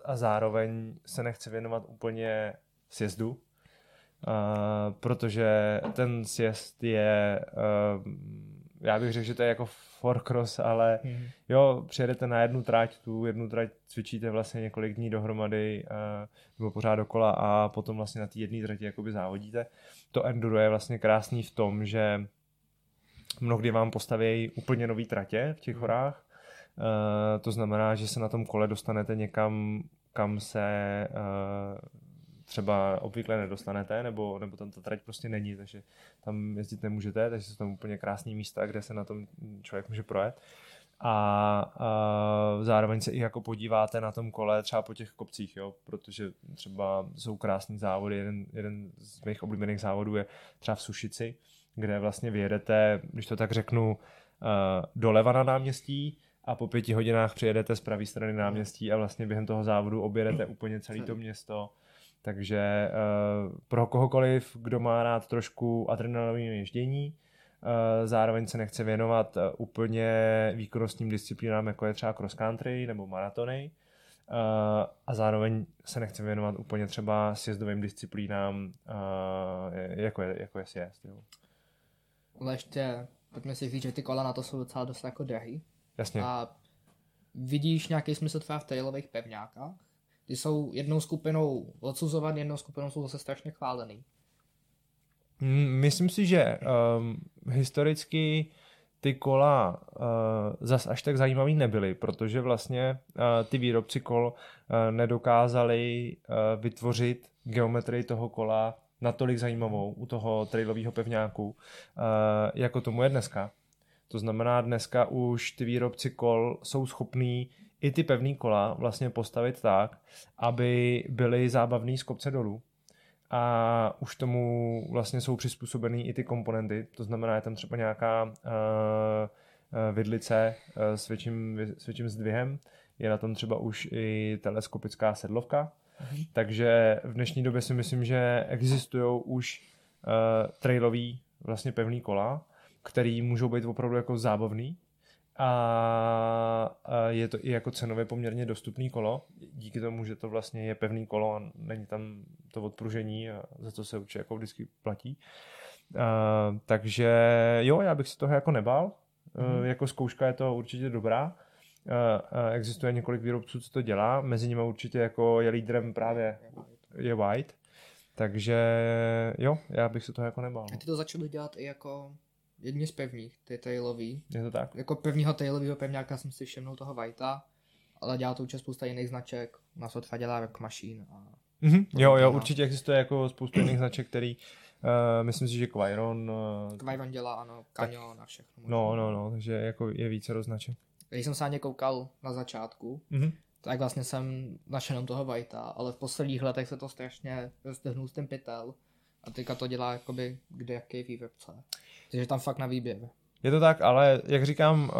a zároveň se nechce věnovat úplně sjezdu, uh, protože ten sjezd je, uh, já bych řekl, že to je jako forecross, ale mm. jo, přijedete na jednu trať, tu jednu trať cvičíte vlastně několik dní dohromady uh, nebo pořád dokola a potom vlastně na té jedné trati jakoby závodíte. To enduro je vlastně krásný v tom, že mnohdy vám postaví úplně nový tratě v těch mhm. horách, Uh, to znamená, že se na tom kole dostanete někam, kam se uh, třeba obvykle nedostanete, nebo, nebo tam ta trať prostě není, takže tam jezdit nemůžete, takže jsou tam úplně krásné místa, kde se na tom člověk může projet. A, a zároveň se i jako podíváte na tom kole třeba po těch kopcích, jo, protože třeba jsou krásný závody, jeden, jeden z mých oblíbených závodů je třeba v Sušici, kde vlastně vyjedete, když to tak řeknu, uh, doleva na náměstí, a po pěti hodinách přijedete z pravé strany náměstí a vlastně během toho závodu objedete úplně celé to město. Takže uh, pro kohokoliv, kdo má rád trošku adrenalinový ježdění, uh, zároveň se nechce věnovat uh, úplně výkonnostním disciplínám, jako je třeba cross country nebo maratony, uh, a zároveň se nechce věnovat úplně třeba sjezdovým disciplínám, uh, jako, je, jako je sjezd. Jo. Ale ještě, pojďme si říct, že ty kola na to jsou docela dost jako drahý. Jasně. A vidíš nějaký smysl třeba v trailových pevňákách? Ty jsou jednou skupinou odsuzovaný, jednou skupinou jsou zase strašně chválený. Myslím si, že um, historicky ty kola uh, zas až tak zajímavý nebyly, protože vlastně uh, ty výrobci kol uh, nedokázali uh, vytvořit geometrii toho kola natolik zajímavou u toho trailového pevňáku, uh, jako tomu je dneska. To znamená, dneska už ty výrobci kol jsou schopní i ty pevný kola vlastně postavit tak, aby byly zábavný z kopce dolů. A už tomu vlastně jsou přizpůsobený i ty komponenty, to znamená, je tam třeba nějaká uh, vidlice uh, s, větším, s větším zdvihem, je na tom třeba už i teleskopická sedlovka, mm-hmm. takže v dnešní době si myslím, že existují už uh, trailový vlastně pevný kola, který můžou být opravdu jako zábavný a, je to i jako cenově poměrně dostupný kolo, díky tomu, že to vlastně je pevný kolo a není tam to odpružení, a za to se určitě jako vždycky platí. A, takže jo, já bych si toho jako nebál, mm. jako zkouška je to určitě dobrá. A, existuje několik výrobců, co to dělá, mezi nimi určitě jako je lídrem právě je White, takže jo, já bych se toho jako nebál. A ty to začali dělat i jako jedni z pevných, ty tailový. Je to tak? Jako prvního tailového pevňáka jsem si všimnul toho Whitea, ale dělá to určitě spousta jiných značek. Nás odchá dělá Rock Machine. A mm-hmm. Jo, jo, určitě existuje jako spousta jiných značek, který Uh, myslím si, že Quairon... Uh, Quairon dělá, ano, Canyon a všechno. No, no, no, takže jako je více roznaček. Když jsem se na ně koukal na začátku, mm-hmm. tak vlastně jsem našel jenom toho Whitea, ale v posledních letech se to strašně roztehnul s tím pytel a teďka to dělá jakoby kde jaký výrobce. Takže tam fakt na výběr. Je to tak, ale jak říkám,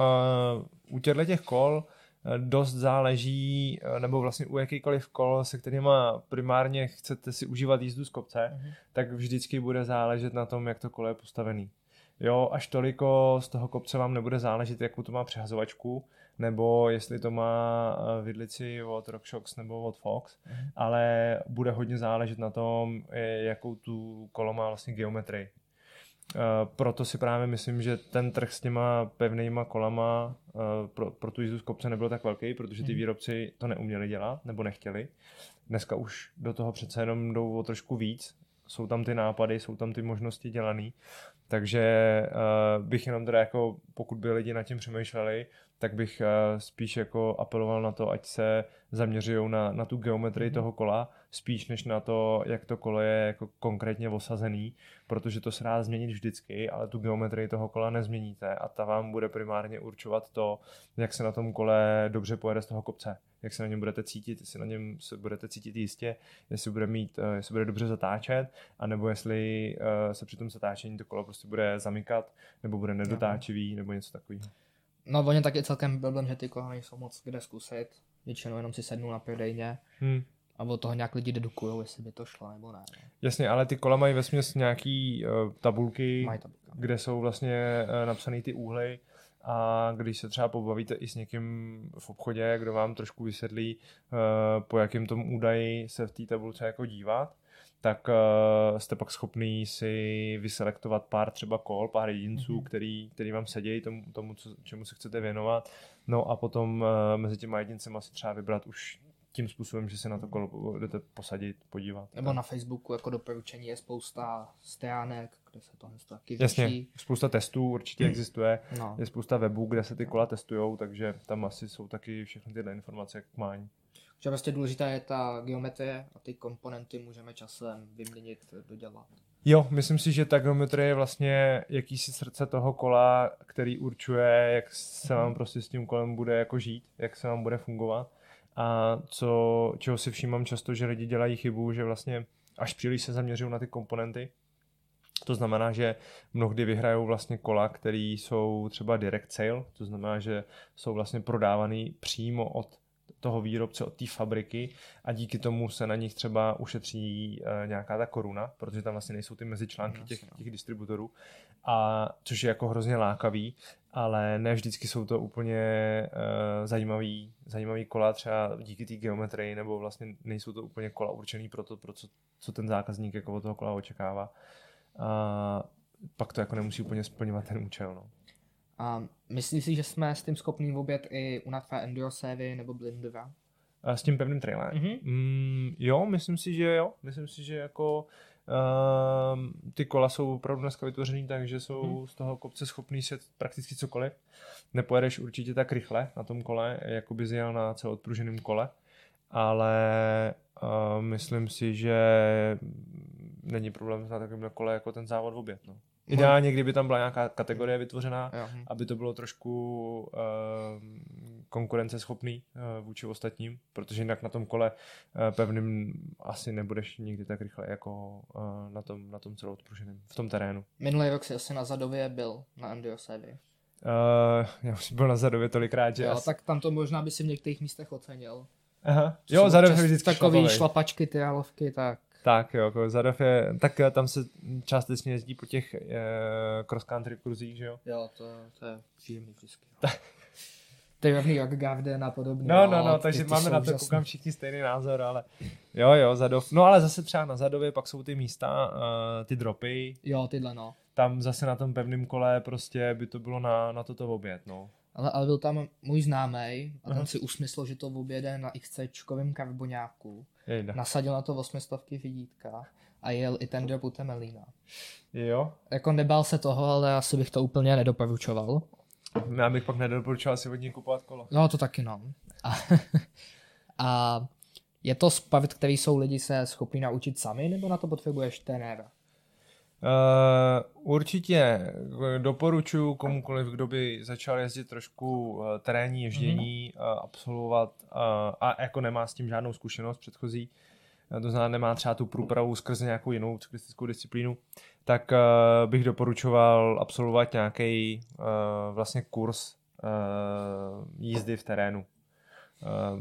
uh, u těchto těch kol uh, dost záleží, uh, nebo vlastně u jakýkoliv kol, se kterými primárně chcete si užívat jízdu z kopce, uh-huh. tak vždycky bude záležet na tom, jak to kolo je postavený. Jo, až toliko z toho kopce vám nebude záležet, jakou to má přehazovačku, nebo jestli to má vidlici od RockShox nebo od Fox, uh-huh. ale bude hodně záležet na tom, jakou tu kolo má vlastně geometrii. Uh, proto si právě myslím, že ten trh s těma pevnýma kolama uh, pro, pro tu jízdu z kopce nebyl tak velký, protože ty mhm. výrobci to neuměli dělat nebo nechtěli. Dneska už do toho přece jenom jdou o trošku víc. Jsou tam ty nápady, jsou tam ty možnosti dělaný. Takže uh, bych jenom teda jako, pokud by lidi nad tím přemýšleli, tak bych spíš jako apeloval na to, ať se zaměřují na, na tu geometrii mm-hmm. toho kola, spíš než na to, jak to kolo je jako konkrétně osazený, protože to se dá změnit vždycky, ale tu geometrii toho kola nezměníte a ta vám bude primárně určovat to, jak se na tom kole dobře pojede z toho kopce, jak se na něm budete cítit, jestli na něm se budete cítit jistě, jestli bude mít, eh, jestli bude dobře zatáčet, anebo jestli eh, se při tom zatáčení to kolo prostě bude zamykat, nebo bude nedotáčivý, nebo něco takového. No, oni taky celkem problém, že ty kola nejsou moc kde zkusit. Většinou jenom si sednou na prodejně. Hmm a od toho nějak lidi dedukují, jestli by to šlo nebo ne. Jasně, ale ty kola mají ve směs nějaký uh, tabulky, kde jsou vlastně uh, napsané ty úhly a když se třeba pobavíte i s někým v obchodě, kdo vám trošku vysvětlí, uh, po jakém tom údaji se v té tabulce jako dívat, tak uh, jste pak schopný si vyselektovat pár třeba kol, pár jedinců, mm-hmm. který, který vám sedějí tomu, tomu co, čemu se chcete věnovat. No a potom uh, mezi těma jedincema si třeba vybrat už tím způsobem, že se na to kolo jdete posadit, podívat. Nebo tak. na Facebooku jako doporučení je spousta stránek, kde se tohle taky Jasně, řeší. spousta testů určitě hmm. existuje, no. je spousta webů, kde se ty kola testují, takže tam asi jsou taky všechny tyhle informace k mání. Že vlastně důležitá je ta geometrie a ty komponenty můžeme časem vyměnit, dodělat. Jo, myslím si, že ta geometrie je vlastně jakýsi srdce toho kola, který určuje, jak se vám prostě s tím kolem bude jako žít, jak se vám bude fungovat. A co, čeho si všímám často, že lidi dělají chybu, že vlastně až příliš se zaměřují na ty komponenty, to znamená, že mnohdy vyhrajou vlastně kola, které jsou třeba direct sale, to znamená, že jsou vlastně prodávaný přímo od toho výrobce, od té fabriky a díky tomu se na nich třeba ušetří uh, nějaká ta koruna, protože tam vlastně nejsou ty mezičlánky těch, no. těch distributorů, a což je jako hrozně lákavý, ale ne vždycky jsou to úplně uh, zajímavý, zajímavý kola, třeba díky té geometrii, nebo vlastně nejsou to úplně kola určený pro to, pro co, co ten zákazník jako od toho kola očekává. A pak to jako nemusí úplně splňovat ten účel. No. A myslíš si, že jsme s tím schopní vůbec i u natvé Enduro série nebo Blindera? A s tím pevným trailem? Mm-hmm. Mm, jo, myslím si, že jo. Myslím si, že jako uh, ty kola jsou opravdu dneska vytvořený tak, že jsou mm. z toho kopce schopný set prakticky cokoliv. Nepojedeš určitě tak rychle na tom kole, jako bys jel na celoodpruženém kole, ale uh, myslím si, že není problém na takovém kole jako ten závod v oběd. No. Ideálně, kdyby tam byla nějaká kategorie vytvořená, jo. aby to bylo trošku uh, konkurenceschopný uh, vůči ostatním, protože jinak na tom kole uh, pevným asi nebudeš nikdy tak rychle jako uh, na tom, na tom celou odpruženém, v tom terénu. Minulý rok si asi na Zadově byl na Enduro Sevy. Uh, já už byl na Zadově tolikrát, že... Jo, tak tam to možná by si v některých místech ocenil. Aha. Jo, Zadov je vždycky Takový šlapačky, tyralovky, tak tak jo, jako Zadov je, tak tam se částečně jezdí po těch uh, cross country kruzích, že jo? Jo, to, to je příjemný vždycky. To je rovný Rock Garden a podobně. No, no, no, takže ty, ty máme na to koukám všichni stejný názor, ale jo, jo, Zadov. No ale zase třeba na Zadově pak jsou ty místa, uh, ty dropy. Jo, tyhle no. Tam zase na tom pevném kole prostě by to bylo na, na toto oběd, no. Ale, ale byl tam můj známý a ten si usmyslel, že to objede na XCčkovém karboňáku. Jejda. Nasadil na to 800 vidítka a jel i ten drop u Temelína. Jo? Jako nebál se toho, ale asi bych to úplně nedoporučoval. Já bych pak nedoporučoval si od ní kupovat kolo. No to taky no. A, a je to sport, který jsou lidi se schopni naučit sami, nebo na to potřebuješ trenéra? Uh, určitě doporučuji komukoliv, kdo by začal jezdit trošku uh, terénní ježdění, mm. uh, absolvovat uh, a jako nemá s tím žádnou zkušenost předchozí, uh, to znamená nemá třeba tu průpravu skrze nějakou jinou cyklistickou disciplínu, tak uh, bych doporučoval absolvovat nějaký uh, vlastně kurz uh, jízdy v terénu. Uh,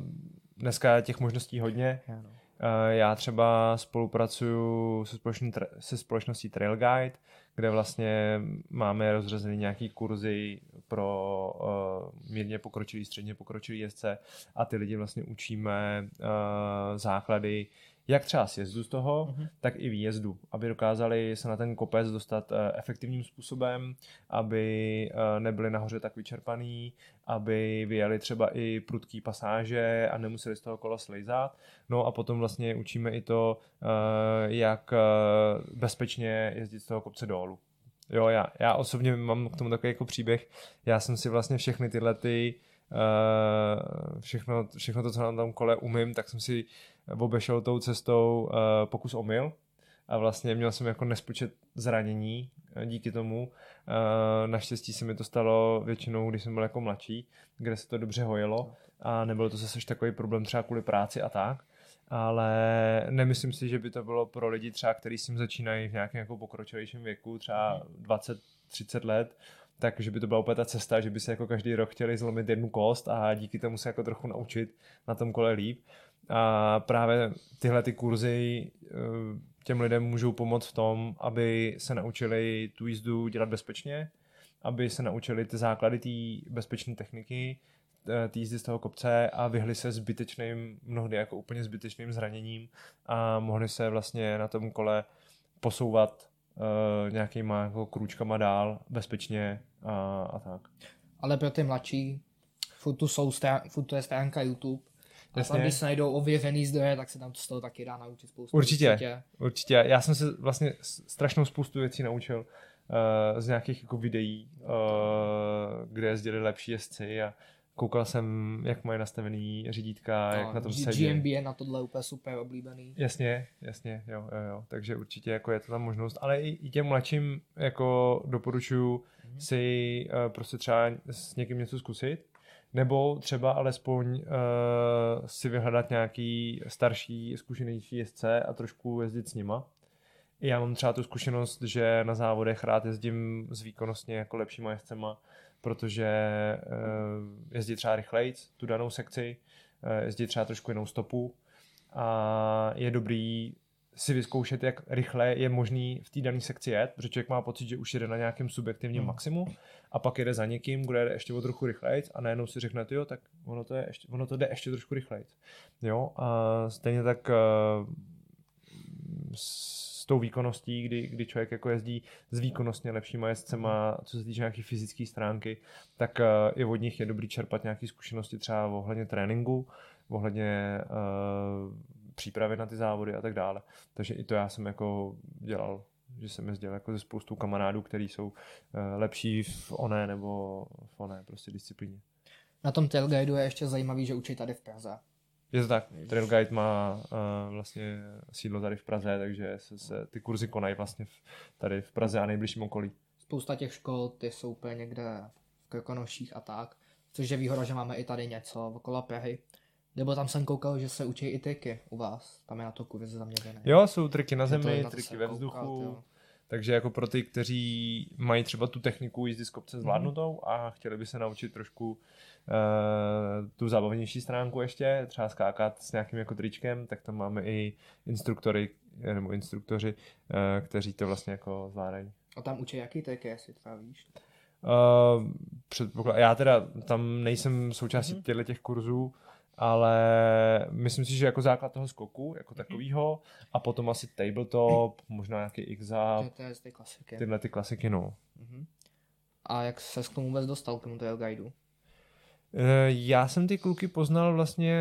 dneska je těch možností hodně. Ano. Eh, já třeba spolupracuju se, společný, se společností Trail Guide, kde vlastně máme rozřazený nějaký kurzy pro uh, mírně pokročilý, středně pokročilý jezdce a ty lidi vlastně učíme uh, základy jak třeba sjezdu z toho, uh-huh. tak i výjezdu, aby dokázali se na ten kopec dostat uh, efektivním způsobem, aby uh, nebyli nahoře tak vyčerpaný, aby vyjeli třeba i prudký pasáže a nemuseli z toho kola slejzat. No a potom vlastně učíme i to, uh, jak bezpečně jezdit z toho kopce dolů. Jo, já, já osobně mám k tomu takový jako příběh. Já jsem si vlastně všechny tyhle ty uh, všechno, všechno to, co na tom kole umím, tak jsem si obešel tou cestou uh, pokus omyl. A vlastně měl jsem jako nespočet zranění eh, díky tomu. Naštěstí se mi to stalo většinou, když jsem byl jako mladší, kde se to dobře hojilo. A nebylo to zase takový problém třeba kvůli práci a tak. Ale nemyslím si, že by to bylo pro lidi třeba, kteří s tím začínají v nějakém jako pokročilejším věku, třeba 20-30 let, takže by to byla úplně ta cesta, že by se jako každý rok chtěli zlomit jednu kost a díky tomu se jako trochu naučit na tom kole líp. A právě tyhle ty kurzy eh, těm lidem můžou pomoct v tom, aby se naučili tu jízdu dělat bezpečně, aby se naučili ty základy té bezpečné techniky, Eh, té jízdy z toho kopce a vyhli se zbytečným, mnohdy jako úplně zbytečným zraněním a mohli se vlastně na tom kole posouvat uh, nějakýma jako krůčkama dál, bezpečně a, a tak. Ale pro ty mladší, furt tu, jsou strán, furt to je stránka YouTube, a tam, když se najdou ověřený zdroje, tak se tam to z toho taky dá naučit spoustu. Určitě, určitě, určitě. Já jsem se vlastně strašnou spoustu věcí naučil uh, z nějakých jako videí, uh, kde jezdili lepší jezdci a Koukal jsem, jak mají nastavený řídítka, no, jak na tom sedí. GMB je na tohle úplně super oblíbený. Jasně, jasně, jo, jo, jo. Takže určitě jako je to tam možnost. Ale i, i těm mladším jako doporučuji mm-hmm. si uh, prostě třeba s někým něco zkusit. Nebo třeba alespoň uh, si vyhledat nějaký starší, zkušenější jezdce a trošku jezdit s nima. Já mám třeba tu zkušenost, že na závodech rád jezdím s výkonnostně jako lepšíma jezdcema, protože uh, jezdí třeba rychleji tu danou sekci, uh, jezdí třeba trošku jinou stopu a je dobrý si vyzkoušet, jak rychle je možný v té dané sekci jet, protože člověk má pocit, že už jede na nějakém subjektivním hmm. maximu a pak jede za někým, kdo jede ještě o trochu rychleji a najednou si řekne, jo, tak ono to, je ještě, ono to jde ještě trošku rychleji. Jo, a stejně tak uh, s tou výkonností, kdy, kdy člověk jako jezdí s výkonnostně lepšíma jezdcema, co se týče nějaké fyzické stránky, tak uh, i od nich je dobrý čerpat nějaké zkušenosti třeba ohledně tréninku, ohledně uh, přípravy na ty závody a tak dále. Takže i to já jsem jako dělal že jsem jezdil jako ze spoustu kamarádů, kteří jsou uh, lepší v oné nebo v oné prostě disciplíně. Na tom tailguidu je ještě zajímavý, že učí tady v Praze. Je to tak. Trail Guide má uh, vlastně sídlo tady v Praze, takže se, se ty kurzy konají vlastně v, tady v Praze a nejbližším okolí. Spousta těch škol, ty jsou úplně někde v Krkonoších a tak, což je výhoda, že máme i tady něco okolo Prahy. Nebo tam jsem koukal, že se učí i triky u vás. Tam je na to kurz zaměřené. Jo, jsou triky na zemi, na triky ve vzduchu. Koukat, takže jako pro ty, kteří mají třeba tu techniku jízdy z kopce zvládnutou mm. a chtěli by se naučit trošku uh, tu zábavnější stránku ještě, třeba skákat s nějakým jako tričkem, tak tam máme i instruktory, nebo instruktoři, uh, kteří to vlastně jako zvládají. A tam učí jaký triky, jestli třeba víš? Uh, předpoklad, já teda tam nejsem součástí mm-hmm. těchto těch kurzů, ale myslím si, že jako základ toho skoku, jako mhm. takovýho, a potom asi tabletop, možná nějaký x ty klasiky. Tyhle ty klasiky, no. Uh-huh. A jak se k tomu vůbec dostal, k tomu trail guideu? Eh, já jsem ty kluky poznal vlastně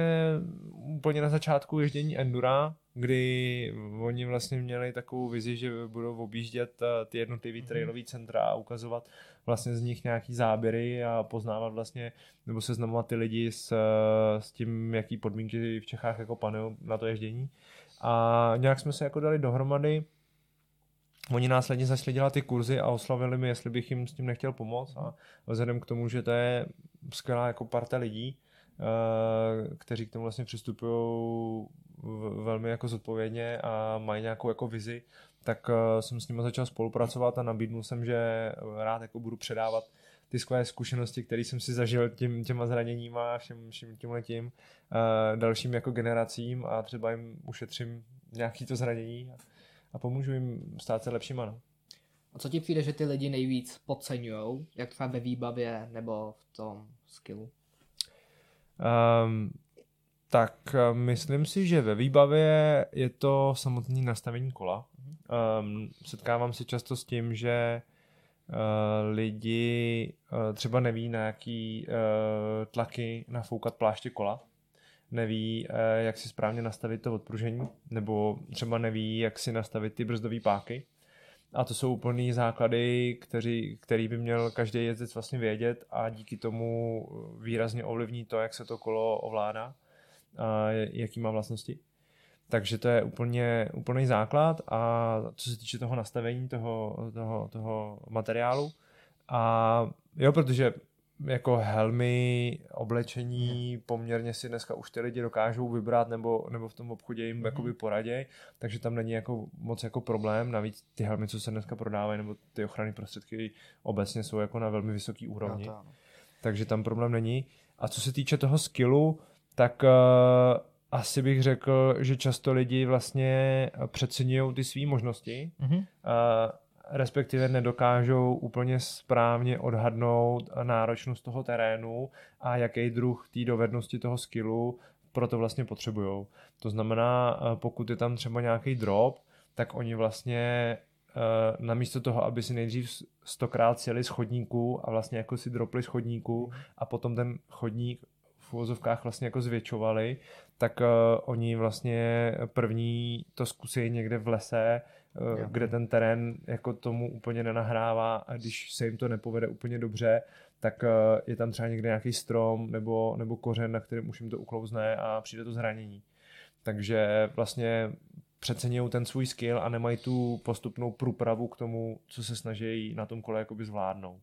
úplně na začátku ježdění Endura, kdy oni vlastně měli takovou vizi, že budou objíždět eh, ty jednotlivé mm-hmm. trailové centra a ukazovat vlastně z nich nějaký záběry a poznávat vlastně, nebo seznamovat ty lidi s, eh, s tím, jaký podmínky v Čechách jako panují na to ježdění. A nějak jsme se jako dali dohromady, Oni následně začali dělat ty kurzy a oslavili mi, jestli bych jim s tím nechtěl pomoct. A vzhledem k tomu, že to je skvělá jako parta lidí, eh, kteří k tomu vlastně přistupují velmi jako zodpovědně a mají nějakou jako vizi, tak eh, jsem s nimi začal spolupracovat a nabídnul jsem, že rád jako budu předávat ty skvělé zkušenosti, které jsem si zažil tím, těma zraněníma a všem, všem tím uh, dalším jako generacím a třeba jim ušetřím nějaký to zranění a, a pomůžu jim stát se lepšíma. No. A co ti přijde, že ty lidi nejvíc podceňují, jak třeba ve výbavě nebo v tom skillu? Um, tak eh, myslím si, že ve výbavě je to samotné nastavení kola. Um, setkávám se často s tím, že uh, lidi uh, třeba neví, na jaký uh, tlaky nafoukat pláště kola, neví, jak si správně nastavit to odpružení, nebo třeba neví, jak si nastavit ty brzdové páky A to jsou úplný základy, který, který by měl každý jezdec vlastně vědět a díky tomu výrazně ovlivní to, jak se to kolo ovládá a jaký má vlastnosti. Takže to je úplně úplný základ a co se týče toho nastavení toho, toho, toho materiálu. A jo, protože jako helmy, oblečení, poměrně si dneska už ty lidi dokážou vybrat nebo, nebo v tom obchodě jim mm. jakoby poraděj, takže tam není jako moc jako problém, navíc ty helmy, co se dneska prodávají, nebo ty ochranné prostředky obecně jsou jako na velmi vysoký úrovni, no, takže tam problém není. A co se týče toho skillu, tak uh, asi bych řekl, že často lidi vlastně přeceňují ty své možnosti. Mm-hmm. Uh, respektive nedokážou úplně správně odhadnout náročnost toho terénu a jaký druh té dovednosti toho skillu proto vlastně potřebují. To znamená, eh, pokud je tam třeba nějaký drop, tak oni vlastně eh, namísto toho, aby si nejdřív stokrát sjeli z chodníku a vlastně jako si dropli z chodníku a potom ten chodník v uvozovkách vlastně jako zvětšovali, tak uh, oni vlastně první to zkusí někde v lese, uh, kde ten terén jako tomu úplně nenahrává a když se jim to nepovede úplně dobře, tak uh, je tam třeba někde nějaký strom nebo, nebo kořen, na kterém už jim to uklouzne a přijde to zranění. Takže vlastně přeceňují ten svůj skill a nemají tu postupnou průpravu k tomu, co se snaží na tom kole jakoby zvládnout.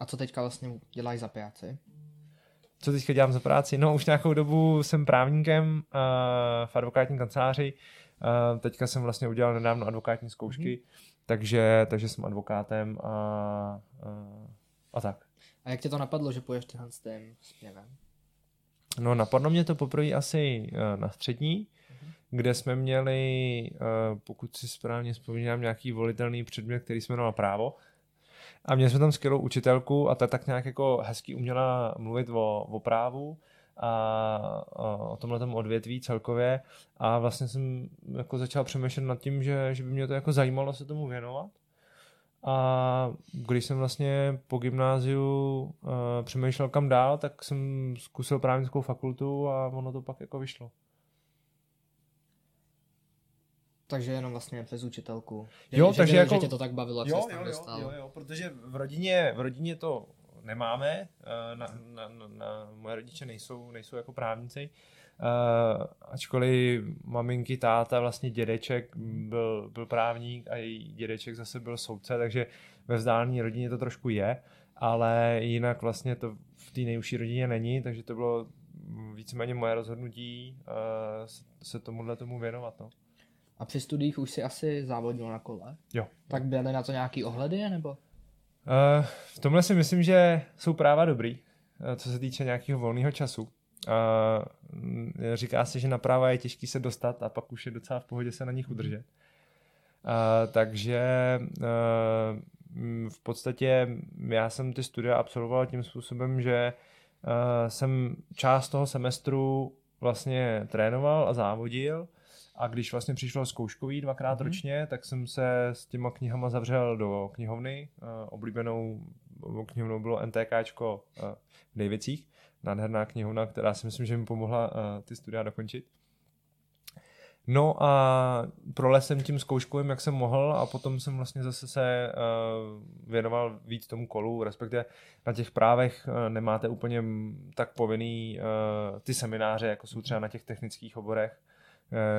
A co teďka vlastně dělají za práci? co teďka dělám za práci? No už nějakou dobu jsem právníkem uh, v advokátní kanceláři. Uh, teďka jsem vlastně udělal nedávno advokátní zkoušky, mm-hmm. takže, takže jsem advokátem a, uh, a tak. A jak tě to napadlo, že půjdeš tenhle s tím směrem? No napadlo mě to poprvé asi uh, na střední, mm-hmm. kde jsme měli, uh, pokud si správně vzpomínám, nějaký volitelný předmět, který jsme jmenoval právo. A měli jsme tam skvělou učitelku a ta tak nějak jako hezky uměla mluvit o, o právu a, a o tomhle odvětví celkově a vlastně jsem jako začal přemýšlet nad tím, že, že by mě to jako zajímalo se tomu věnovat. A když jsem vlastně po gymnáziu uh, přemýšlel kam dál, tak jsem zkusil právnickou fakultu a ono to pak jako vyšlo. Takže jenom vlastně přes učitelku. Jo, že, takže že, jako... že tě to tak bavilo, jak jo, se jo, jo, jo, jo, protože v rodině, v rodině to nemáme, eh, na, na, na, na, moje rodiče nejsou, nejsou jako právníci, uh, ačkoliv maminky, táta, vlastně dědeček byl, byl právník a její dědeček zase byl soudce, takže ve vzdálené rodině to trošku je, ale jinak vlastně to v té nejužší rodině není, takže to bylo víceméně moje rozhodnutí uh, se tomuhle tomu věnovat. No. A při studiích už si asi závodil na kole? Jo. Tak byly na to nějaký ohledy, nebo? Uh, v tomhle si myslím, že jsou práva dobrý, uh, co se týče nějakého volného času. Uh, říká se, že na práva je těžký se dostat a pak už je docela v pohodě se na nich udržet. Takže uh, v podstatě já jsem ty studia absolvoval tím způsobem, že jsem část toho semestru vlastně trénoval a závodil a když vlastně přišlo zkouškový dvakrát mm-hmm. ročně, tak jsem se s těma knihama zavřel do knihovny. Uh, oblíbenou knihovnou bylo NTKčko uh, v Dejvicích. Nádherná knihovna, která si myslím, že mi pomohla uh, ty studia dokončit. No a prolez jsem tím zkouškovým, jak jsem mohl a potom jsem vlastně zase se uh, věnoval víc tomu kolu, respektive na těch právech uh, nemáte úplně tak povinný uh, ty semináře, jako jsou třeba na těch technických oborech, Eh,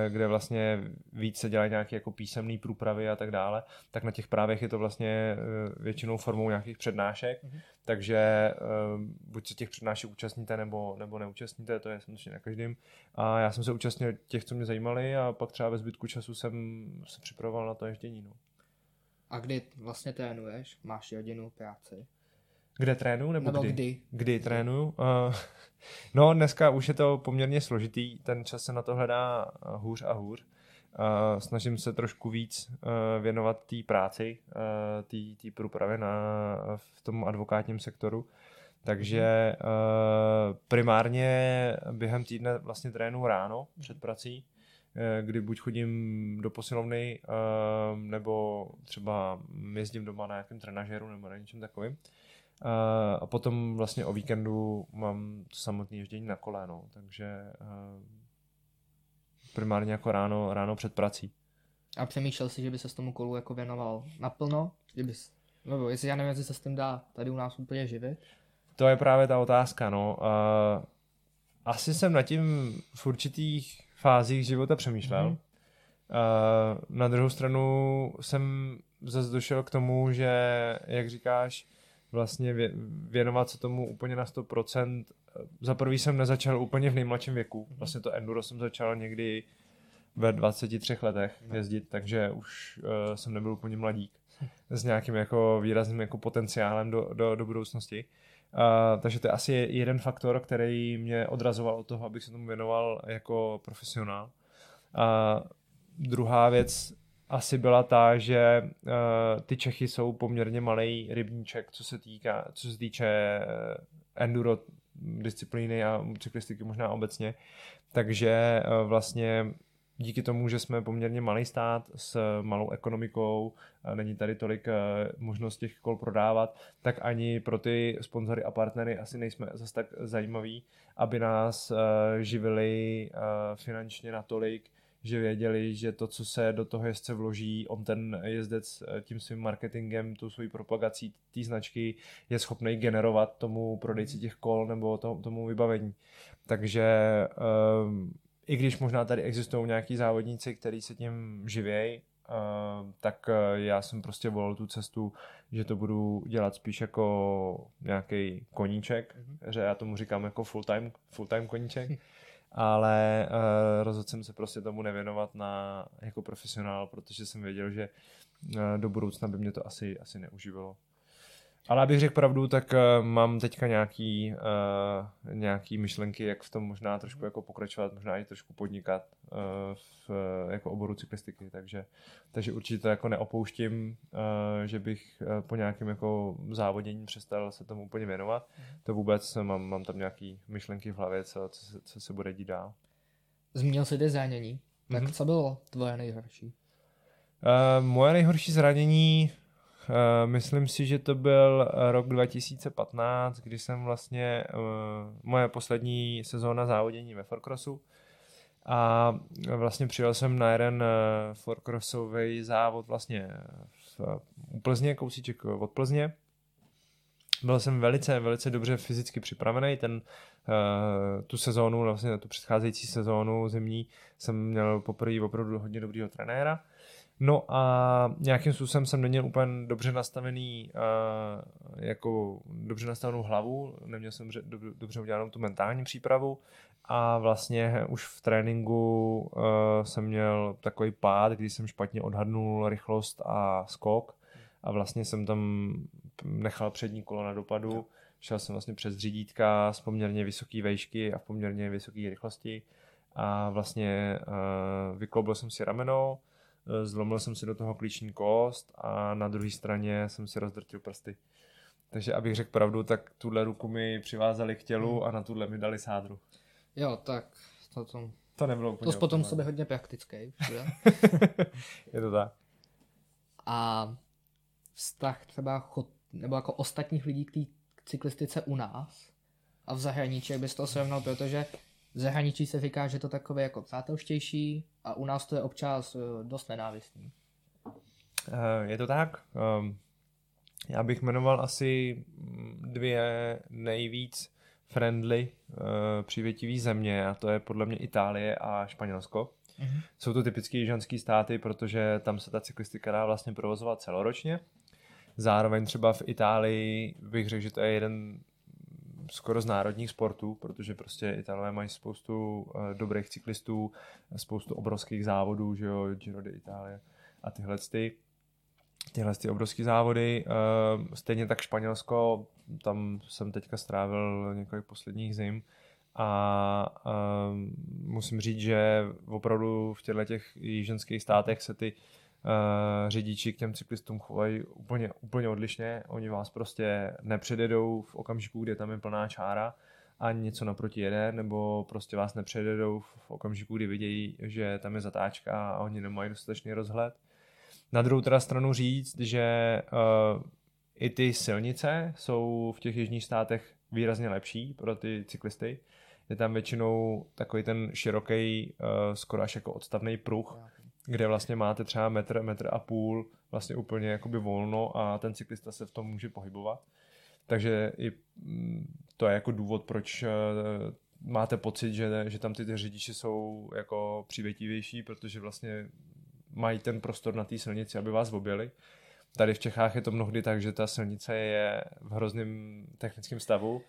kde vlastně víc se dělají nějaké jako písemné průpravy a tak dále, tak na těch právech je to vlastně eh, většinou formou nějakých přednášek, mm-hmm. takže eh, buď se těch přednášek účastníte nebo, nebo neúčastníte, to je samozřejmě na každém. A já jsem se účastnil těch, co mě zajímali a pak třeba ve zbytku času jsem se připravoval na to ježdění. No. A kdy vlastně trénuješ? Máš rodinu, práci? Kde trénuju nebo, nebo kdy? kdy? Kdy trénuju? Uh, no dneska už je to poměrně složitý, ten čas se na to hledá eh, hůř a hůř. Uh, snažím se trošku víc uh, věnovat té práci, uh, té průpravě na, v tom advokátním sektoru. Takže uh, primárně během týdne vlastně trénu ráno před prací, kdy buď chodím do posilovny, nebo třeba jezdím doma na nějakém trenažéru nebo na něčem takovým. A potom vlastně o víkendu mám samotné ježdění na kole, no, takže primárně jako ráno, ráno před prací. A přemýšlel si, že by se s tomu kolu jako věnoval naplno? Že bys, nebo jestli já nevím, jestli se s tím dá tady u nás úplně živit? To je právě ta otázka, no. Uh, asi jsem nad tím v určitých fázích života přemýšlel. Mm-hmm. Uh, na druhou stranu jsem zase došel k tomu, že, jak říkáš, vlastně věnovat se tomu úplně na 100%. Za prvý jsem nezačal úplně v nejmladším věku. Vlastně to enduro jsem začal někdy ve 23 letech jezdit, takže už uh, jsem nebyl úplně mladík s nějakým jako výrazným jako potenciálem do, do, do budoucnosti. Uh, takže to je asi jeden faktor, který mě odrazoval od toho, abych se tomu věnoval jako profesionál. A druhá věc asi byla ta, že uh, ty Čechy jsou poměrně malý rybníček, co se týká, co se týče enduro disciplíny a cyklistiky možná obecně. Takže uh, vlastně díky tomu, že jsme poměrně malý stát s malou ekonomikou, není tady tolik eh, možností těch kol prodávat, tak ani pro ty sponzory a partnery asi nejsme zase tak zajímaví, aby nás eh, živili eh, finančně natolik, že věděli, že to, co se do toho jezdce vloží, on ten jezdec tím svým marketingem, tou svojí propagací té značky je schopný generovat tomu prodejci těch kol nebo tomu vybavení. Takže um, i když možná tady existují nějaký závodníci, kteří se tím živějí, Uh, tak uh, já jsem prostě volil tu cestu, že to budu dělat spíš jako nějaký koníček, mm-hmm. že já tomu říkám jako full time, full time koníček, ale uh, rozhodl jsem se prostě tomu nevěnovat na, jako profesionál, protože jsem věděl, že uh, do budoucna by mě to asi, asi neužívalo. Ale abych řekl pravdu, tak uh, mám teďka nějaký, uh, nějaký myšlenky, jak v tom možná trošku jako pokračovat, možná i trošku podnikat uh, v jako oboru cyklistiky, takže, takže určitě to jako neopouštím, uh, že bych uh, po nějakém jako závodění přestal se tomu úplně věnovat. To vůbec mám, mám tam nějaký myšlenky v hlavě, co, co, se, co se bude dít dál. Zmínil jsi zranění, tak mm-hmm. co bylo tvoje nejhorší? Uh, moje nejhorší zranění myslím si, že to byl rok 2015, kdy jsem vlastně uh, moje poslední sezóna závodění ve Forcrossu a vlastně přijel jsem na jeden Forcrossový závod vlastně v, u Plzně, kousíček od Plzně. Byl jsem velice, velice dobře fyzicky připravený. Ten, tu sezónu, vlastně tu předcházející sezónu zimní, jsem měl poprvé opravdu hodně dobrýho trenéra. No a nějakým způsobem jsem neměl úplně dobře nastavený, uh, jako dobře nastavenou hlavu, neměl jsem dobře, udělanou tu mentální přípravu a vlastně už v tréninku uh, jsem měl takový pád, kdy jsem špatně odhadnul rychlost a skok a vlastně jsem tam nechal přední kolo na dopadu, šel jsem vlastně přes řídítka z poměrně vysoké vejšky a v poměrně vysoké rychlosti a vlastně uh, vykloubil jsem si rameno, Eh, zlomil jsem si do toho klíční kost a na druhé straně jsem si rozdrtil prsty. Takže abych řekl pravdu, tak tuhle ruku mi přivázali k tělu hmm. a na tuhle mi dali sádru. Jo, tak to, to, to nebylo úplně To potom sobě hodně praktický. je to tak. A vztah třeba chod, nebo jako ostatních lidí k té cyklistice u nás a v zahraničí, jak bys to srovnal, protože v zahraničí se říká, že to takové jako přátelštější a u nás to je občas eh, dost nenávistný. Eh, je to tak. Ehm, já bych jmenoval asi dvě nejvíc friendly eh, přívětivý země a to je podle mě Itálie a Španělsko. Mm-hmm. Jsou to typické jižanské státy, protože tam se ta cyklistika dá vlastně provozovat celoročně. Zároveň třeba v Itálii bych řekl, že to je jeden skoro z národních sportů, protože prostě Italové mají spoustu uh, dobrých cyklistů, spoustu obrovských závodů, že jo, Giro d'Italia a tyhle ty, tyhle ty obrovské závody. Uh, stejně tak Španělsko, tam jsem teďka strávil několik posledních zim a uh, musím říct, že opravdu v těchto těch jižanských státech se ty uh, řidiči k těm cyklistům chovají úplně, úplně odlišně. Oni vás prostě nepředjedou v okamžiku, kdy tam je plná čára a něco naproti jede, nebo prostě vás nepředjedou v okamžiku, kdy vidějí, že tam je zatáčka a oni nemají dostatečný rozhled. Na druhou teda stranu říct, že uh, i ty silnice jsou v těch jižních státech výrazně lepší pro ty cyklisty. Je tam většinou takový ten široký, uh, skoro až jako odstavný pruh, kde vlastně máte třeba metr, metr a půl vlastně úplně jakoby volno a ten cyklista se v tom může pohybovat. Takže i mm, to je jako důvod, proč eh, máte pocit, že, že tam ty, ty řidiči jsou jako přívětivější, protože vlastně mají ten prostor na té silnici, aby vás objeli. Tady v Čechách je to mnohdy tak, že ta silnice je v hrozném technickém stavu,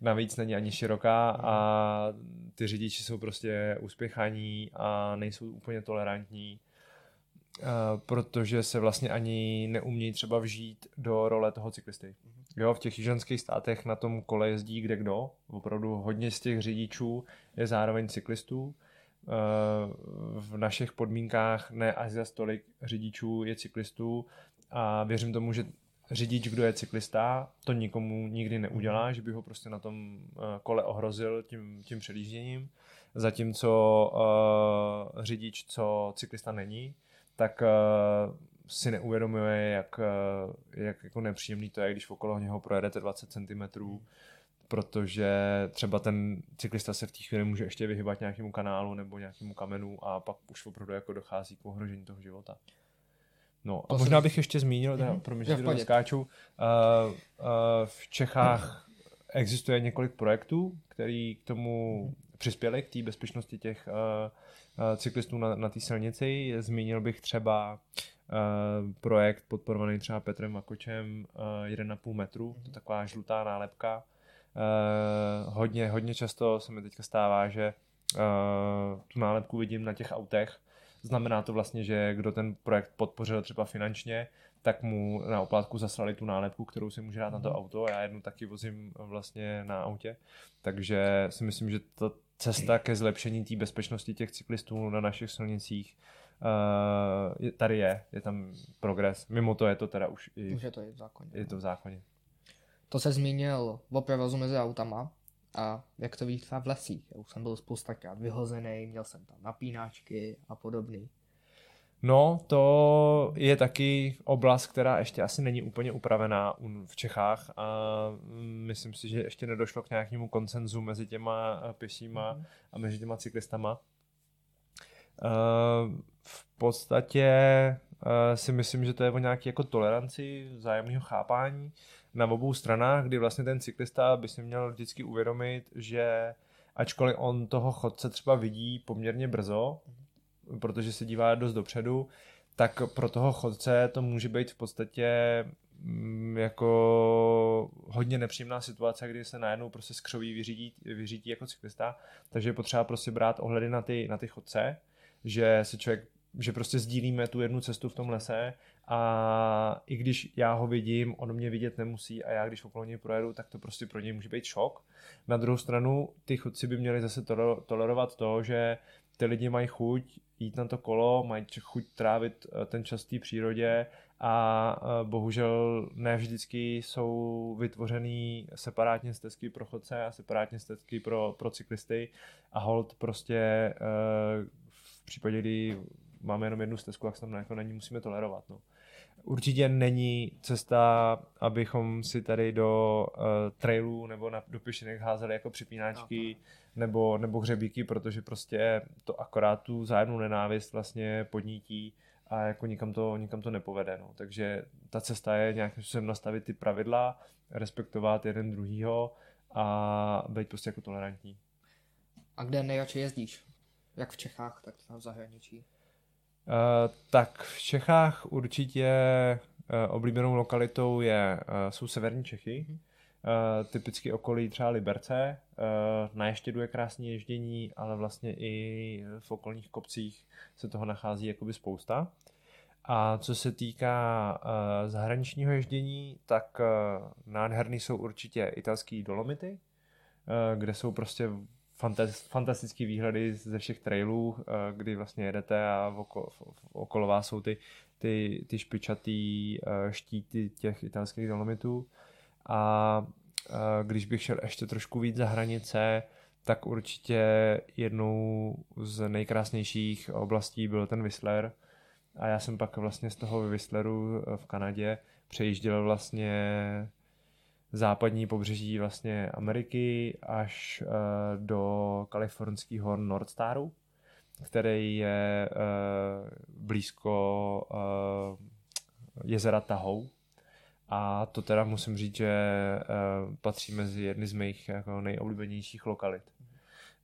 navíc není ani široká a ty řidiči jsou prostě uspěchaní a nejsou úplně tolerantní, eh, protože se vlastně ani neumějí třeba vžít do role toho cyklisty. Jo, v těch jižanských státech na tom kole jezdí kde kdo. Opravdu hodně z těch řidičů je zároveň cyklistů. Eh, v našich podmínkách ne až za tolik řidičů je cyklistů a věřím tomu, že řidič, kdo je cyklista, to nikomu nikdy neudělá, že by ho prostě na tom eh, kole ohrozil tím, tím předjížděním. Zatímco uh, řidič, co cyklista není, tak uh, si neuvědomuje, jak, jak jako nepříjemný to je, když okolo něho projedete 20 cm, protože třeba ten cyklista se v té chvíli může ještě vyhybat nějakému kanálu nebo nějakému kamenu a pak už opravdu jako dochází k ohrožení toho života. No a možná bych ještě zmínil, teda, mm-hmm. promiň, že to skáču, uh, uh, v Čechách existuje několik projektů, který k tomu přispěli, k té bezpečnosti těch uh, uh, cyklistů na, na té silnici. Zmínil bych třeba uh, projekt podporovaný třeba Petrem Makočem uh, 1,5 metru, to je taková žlutá nálepka. Uh, hodně, hodně často se mi teďka stává, že uh, tu nálepku vidím na těch autech, Znamená to vlastně, že kdo ten projekt podpořil třeba finančně, tak mu na oplátku zaslali tu nálepku, kterou si může dát na to mhm. auto a já jednu taky vozím vlastně na autě. Takže si myslím, že ta cesta ke zlepšení té bezpečnosti těch cyklistů na našich silnicích uh, tady je, je tam progres. Mimo to je to teda už i, už je to i v zákoně. Je to v zákoně. To se zmínil o provozu mezi autama a jak to víš v lesích. Já už jsem byl spoustakrát vyhozený, měl jsem tam napínáčky a podobný. No, to je taky oblast, která ještě asi není úplně upravená v Čechách a myslím si, že ještě nedošlo k nějakému koncenzu mezi těma pěšíma mm. a mezi těma cyklistama. Eh, v podstatě eh, si myslím, že to je o nějaké jako toleranci, vzájemného chápání na obou stranách, kdy vlastně ten cyklista by si měl vždycky uvědomit, že ačkoliv on toho chodce třeba vidí poměrně brzo, protože se dívá dost dopředu, tak pro toho chodce to může být v podstatě mm, jako hodně nepříjemná situace, kdy se najednou prostě skřoví vyřídí, vyřídí jako cyklista, takže je potřeba prostě brát ohledy na ty, na ty chodce, že se člověk že prostě sdílíme tu jednu cestu v tom lese a i když já ho vidím, on mě vidět nemusí a já když okolo něj projedu, tak to prostě pro něj může být šok. Na druhou stranu ty chodci by měli zase tolerovat to, že ty lidi mají chuť jít na to kolo, mají chuť trávit eh, ten čas v té přírodě a eh, bohužel ne vždycky jsou vytvořený separátně stezky pro chodce a separátně stezky pro, pro cyklisty a hold prostě eh, v případě, kdy máme jenom jednu stezku, tak se tam jako není musíme tolerovat. No. Určitě není cesta, abychom si tady do uh, trailů nebo na, do pěšinek házeli jako připínáčky no, nebo, nebo hřebíky, protože prostě to akorát tu zájemnou nenávist vlastně podnítí a jako nikam to, nikam to nepovede. No. Takže ta cesta je nějakým způsobem nastavit ty pravidla, respektovat jeden druhýho a být prostě jako tolerantní. A kde nejradši jezdíš? Jak v Čechách, tak v zahraničí? Uh, tak v Čechách určitě uh, oblíbenou lokalitou je, uh, jsou severní Čechy, uh, typicky okolí třeba Liberce. Uh, na Ještědu je krásné ježdění, ale vlastně i v okolních kopcích se toho nachází jakoby spousta. A co se týká uh, zahraničního ježdění, tak uh, nádherný jsou určitě italský dolomity, uh, kde jsou prostě fantastické výhledy ze všech trailů, eh, kdy vlastně jedete a okolo, okolo vás jsou ty, ty, ty špičatý eh, štíty těch italských dolomitů. A eh, když bych šel ještě trošku víc za hranice, tak určitě jednou z nejkrásnějších oblastí byl ten Whistler. A já jsem pak vlastně z toho Whistleru v Kanadě přejížděl vlastně západní pobřeží vlastně Ameriky až uh, do kalifornského North Staru, který je uh, blízko uh, jezera Tahou. A to teda musím říct, že patří mezi jedny z mých jako nejoblíbenějších lokalit.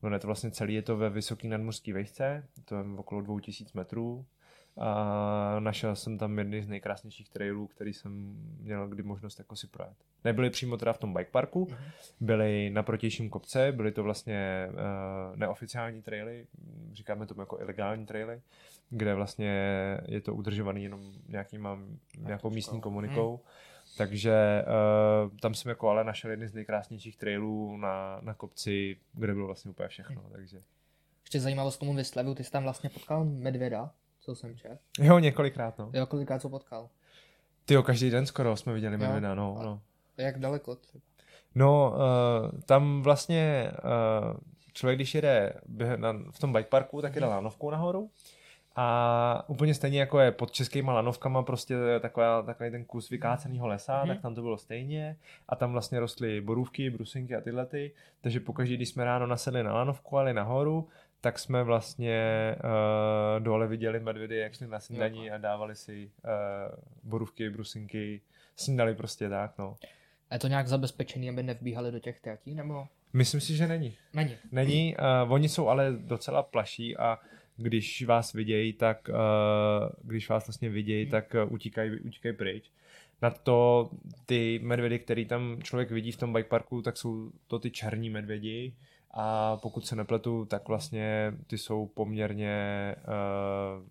No je to vlastně celý, je to ve vysoký nadmořský vejšce, to je okolo 2000 metrů, a našel jsem tam jedny z nejkrásnějších trailů, který jsem měl kdy možnost jako si projet. Nebyly přímo teda v tom bike parku, mhm. byly na protějším kopce, byly to vlastně uh, neoficiální traily, říkáme tomu jako ilegální traily, kde vlastně je to udržovaný jenom nějakýma, nějakou místní komunikou. Hmm. Takže uh, tam jsem jako ale našel jedny z nejkrásnějších trailů na, na kopci, kde bylo vlastně úplně všechno. Hmm. Takže. Ještě zajímavost tomu vyslevu, ty jsi tam vlastně potkal medvěda, co jsem čet. Jo, několikrát, no. Jo, kolikrát co potkal. Ty jo, každý den skoro jsme viděli medvěda, no, no. Jak daleko třeba? No, uh, tam vlastně uh, člověk, když jede v tom bike parku, tak jede mhm. lánovkou nahoru a úplně stejně jako je pod českýma lanovkama prostě taková, takový ten kus vykáceného lesa, mm-hmm. tak tam to bylo stejně a tam vlastně rostly borůvky, brusinky a tyhle ty, takže pokaždé, když jsme ráno nasedli na lanovku, ale nahoru, tak jsme vlastně uh, dole viděli medvědy, jak šli na snídaní a dávali si uh, borůvky, brusinky, snídali prostě tak, no. A je to nějak zabezpečený, aby nevbíhali do těch tratí, nebo? Myslím si, že není. Není. Není, uh, oni jsou ale docela plaší a když vás vidějí, tak uh, když vás vlastně vidějí, hmm. tak uh, utíkají, utíkají pryč. Na to ty medvědy, který tam člověk vidí v tom bike parku, tak jsou to ty černí medvědi a pokud se nepletu, tak vlastně ty jsou poměrně uh,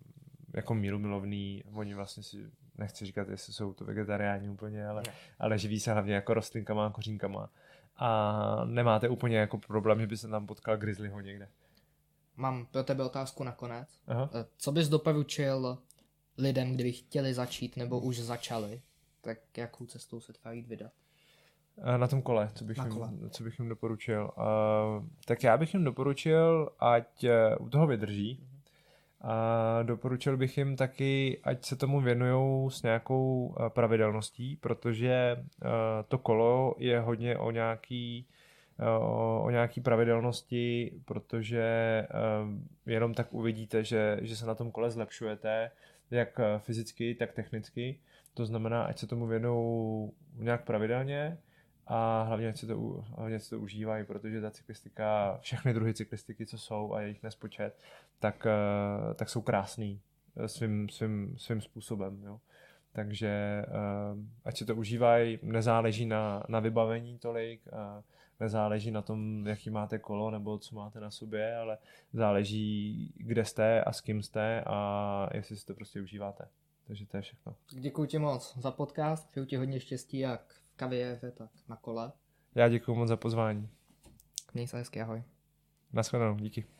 jako mírumilovný, oni vlastně si nechci říkat, jestli jsou to vegetariáni úplně, ale, ale živí se hlavně jako rostlinkama a kořínkama a nemáte úplně jako problém, že by se tam potkal grizzlyho někde. Mám pro tebe otázku nakonec. Aha. Eh, co bys doporučil lidem, kdyby chtěli začít nebo už začali, tak jakou cestou se třeba jít vydat? Eh, na tom kole, co bych, Na kole. Jim, co bych jim doporučil. Uh, tak já bych jim doporučil, ať uh, u toho vydrží. A doporučil bych jim taky, ať se tomu věnují s nějakou uh, pravidelností, protože uh, to kolo je hodně o nějaký o, nějaký pravidelnosti, protože jenom tak uvidíte, že, že se na tom kole zlepšujete, jak fyzicky, tak technicky. To znamená, ať se tomu věnou nějak pravidelně a hlavně se to, hlavně se to užívají, protože ta cyklistika, všechny druhy cyklistiky, co jsou a jejich nespočet, tak, uh, tak jsou krásný svým, svým, svým způsobem. Jo. Takže uh, ať se to užívají, nezáleží na, na vybavení tolik, uh, nezáleží na tom, jaký máte kolo nebo co máte na sobě, ale záleží, kde jste a s kým jste a jestli si to prostě užíváte. Takže to je všechno. Děkuji ti moc za podcast, přeju ti hodně štěstí jak v kariéře, tak na kole. Já děkuji moc za pozvání. Měj se hezky, ahoj. Naschledanou, díky.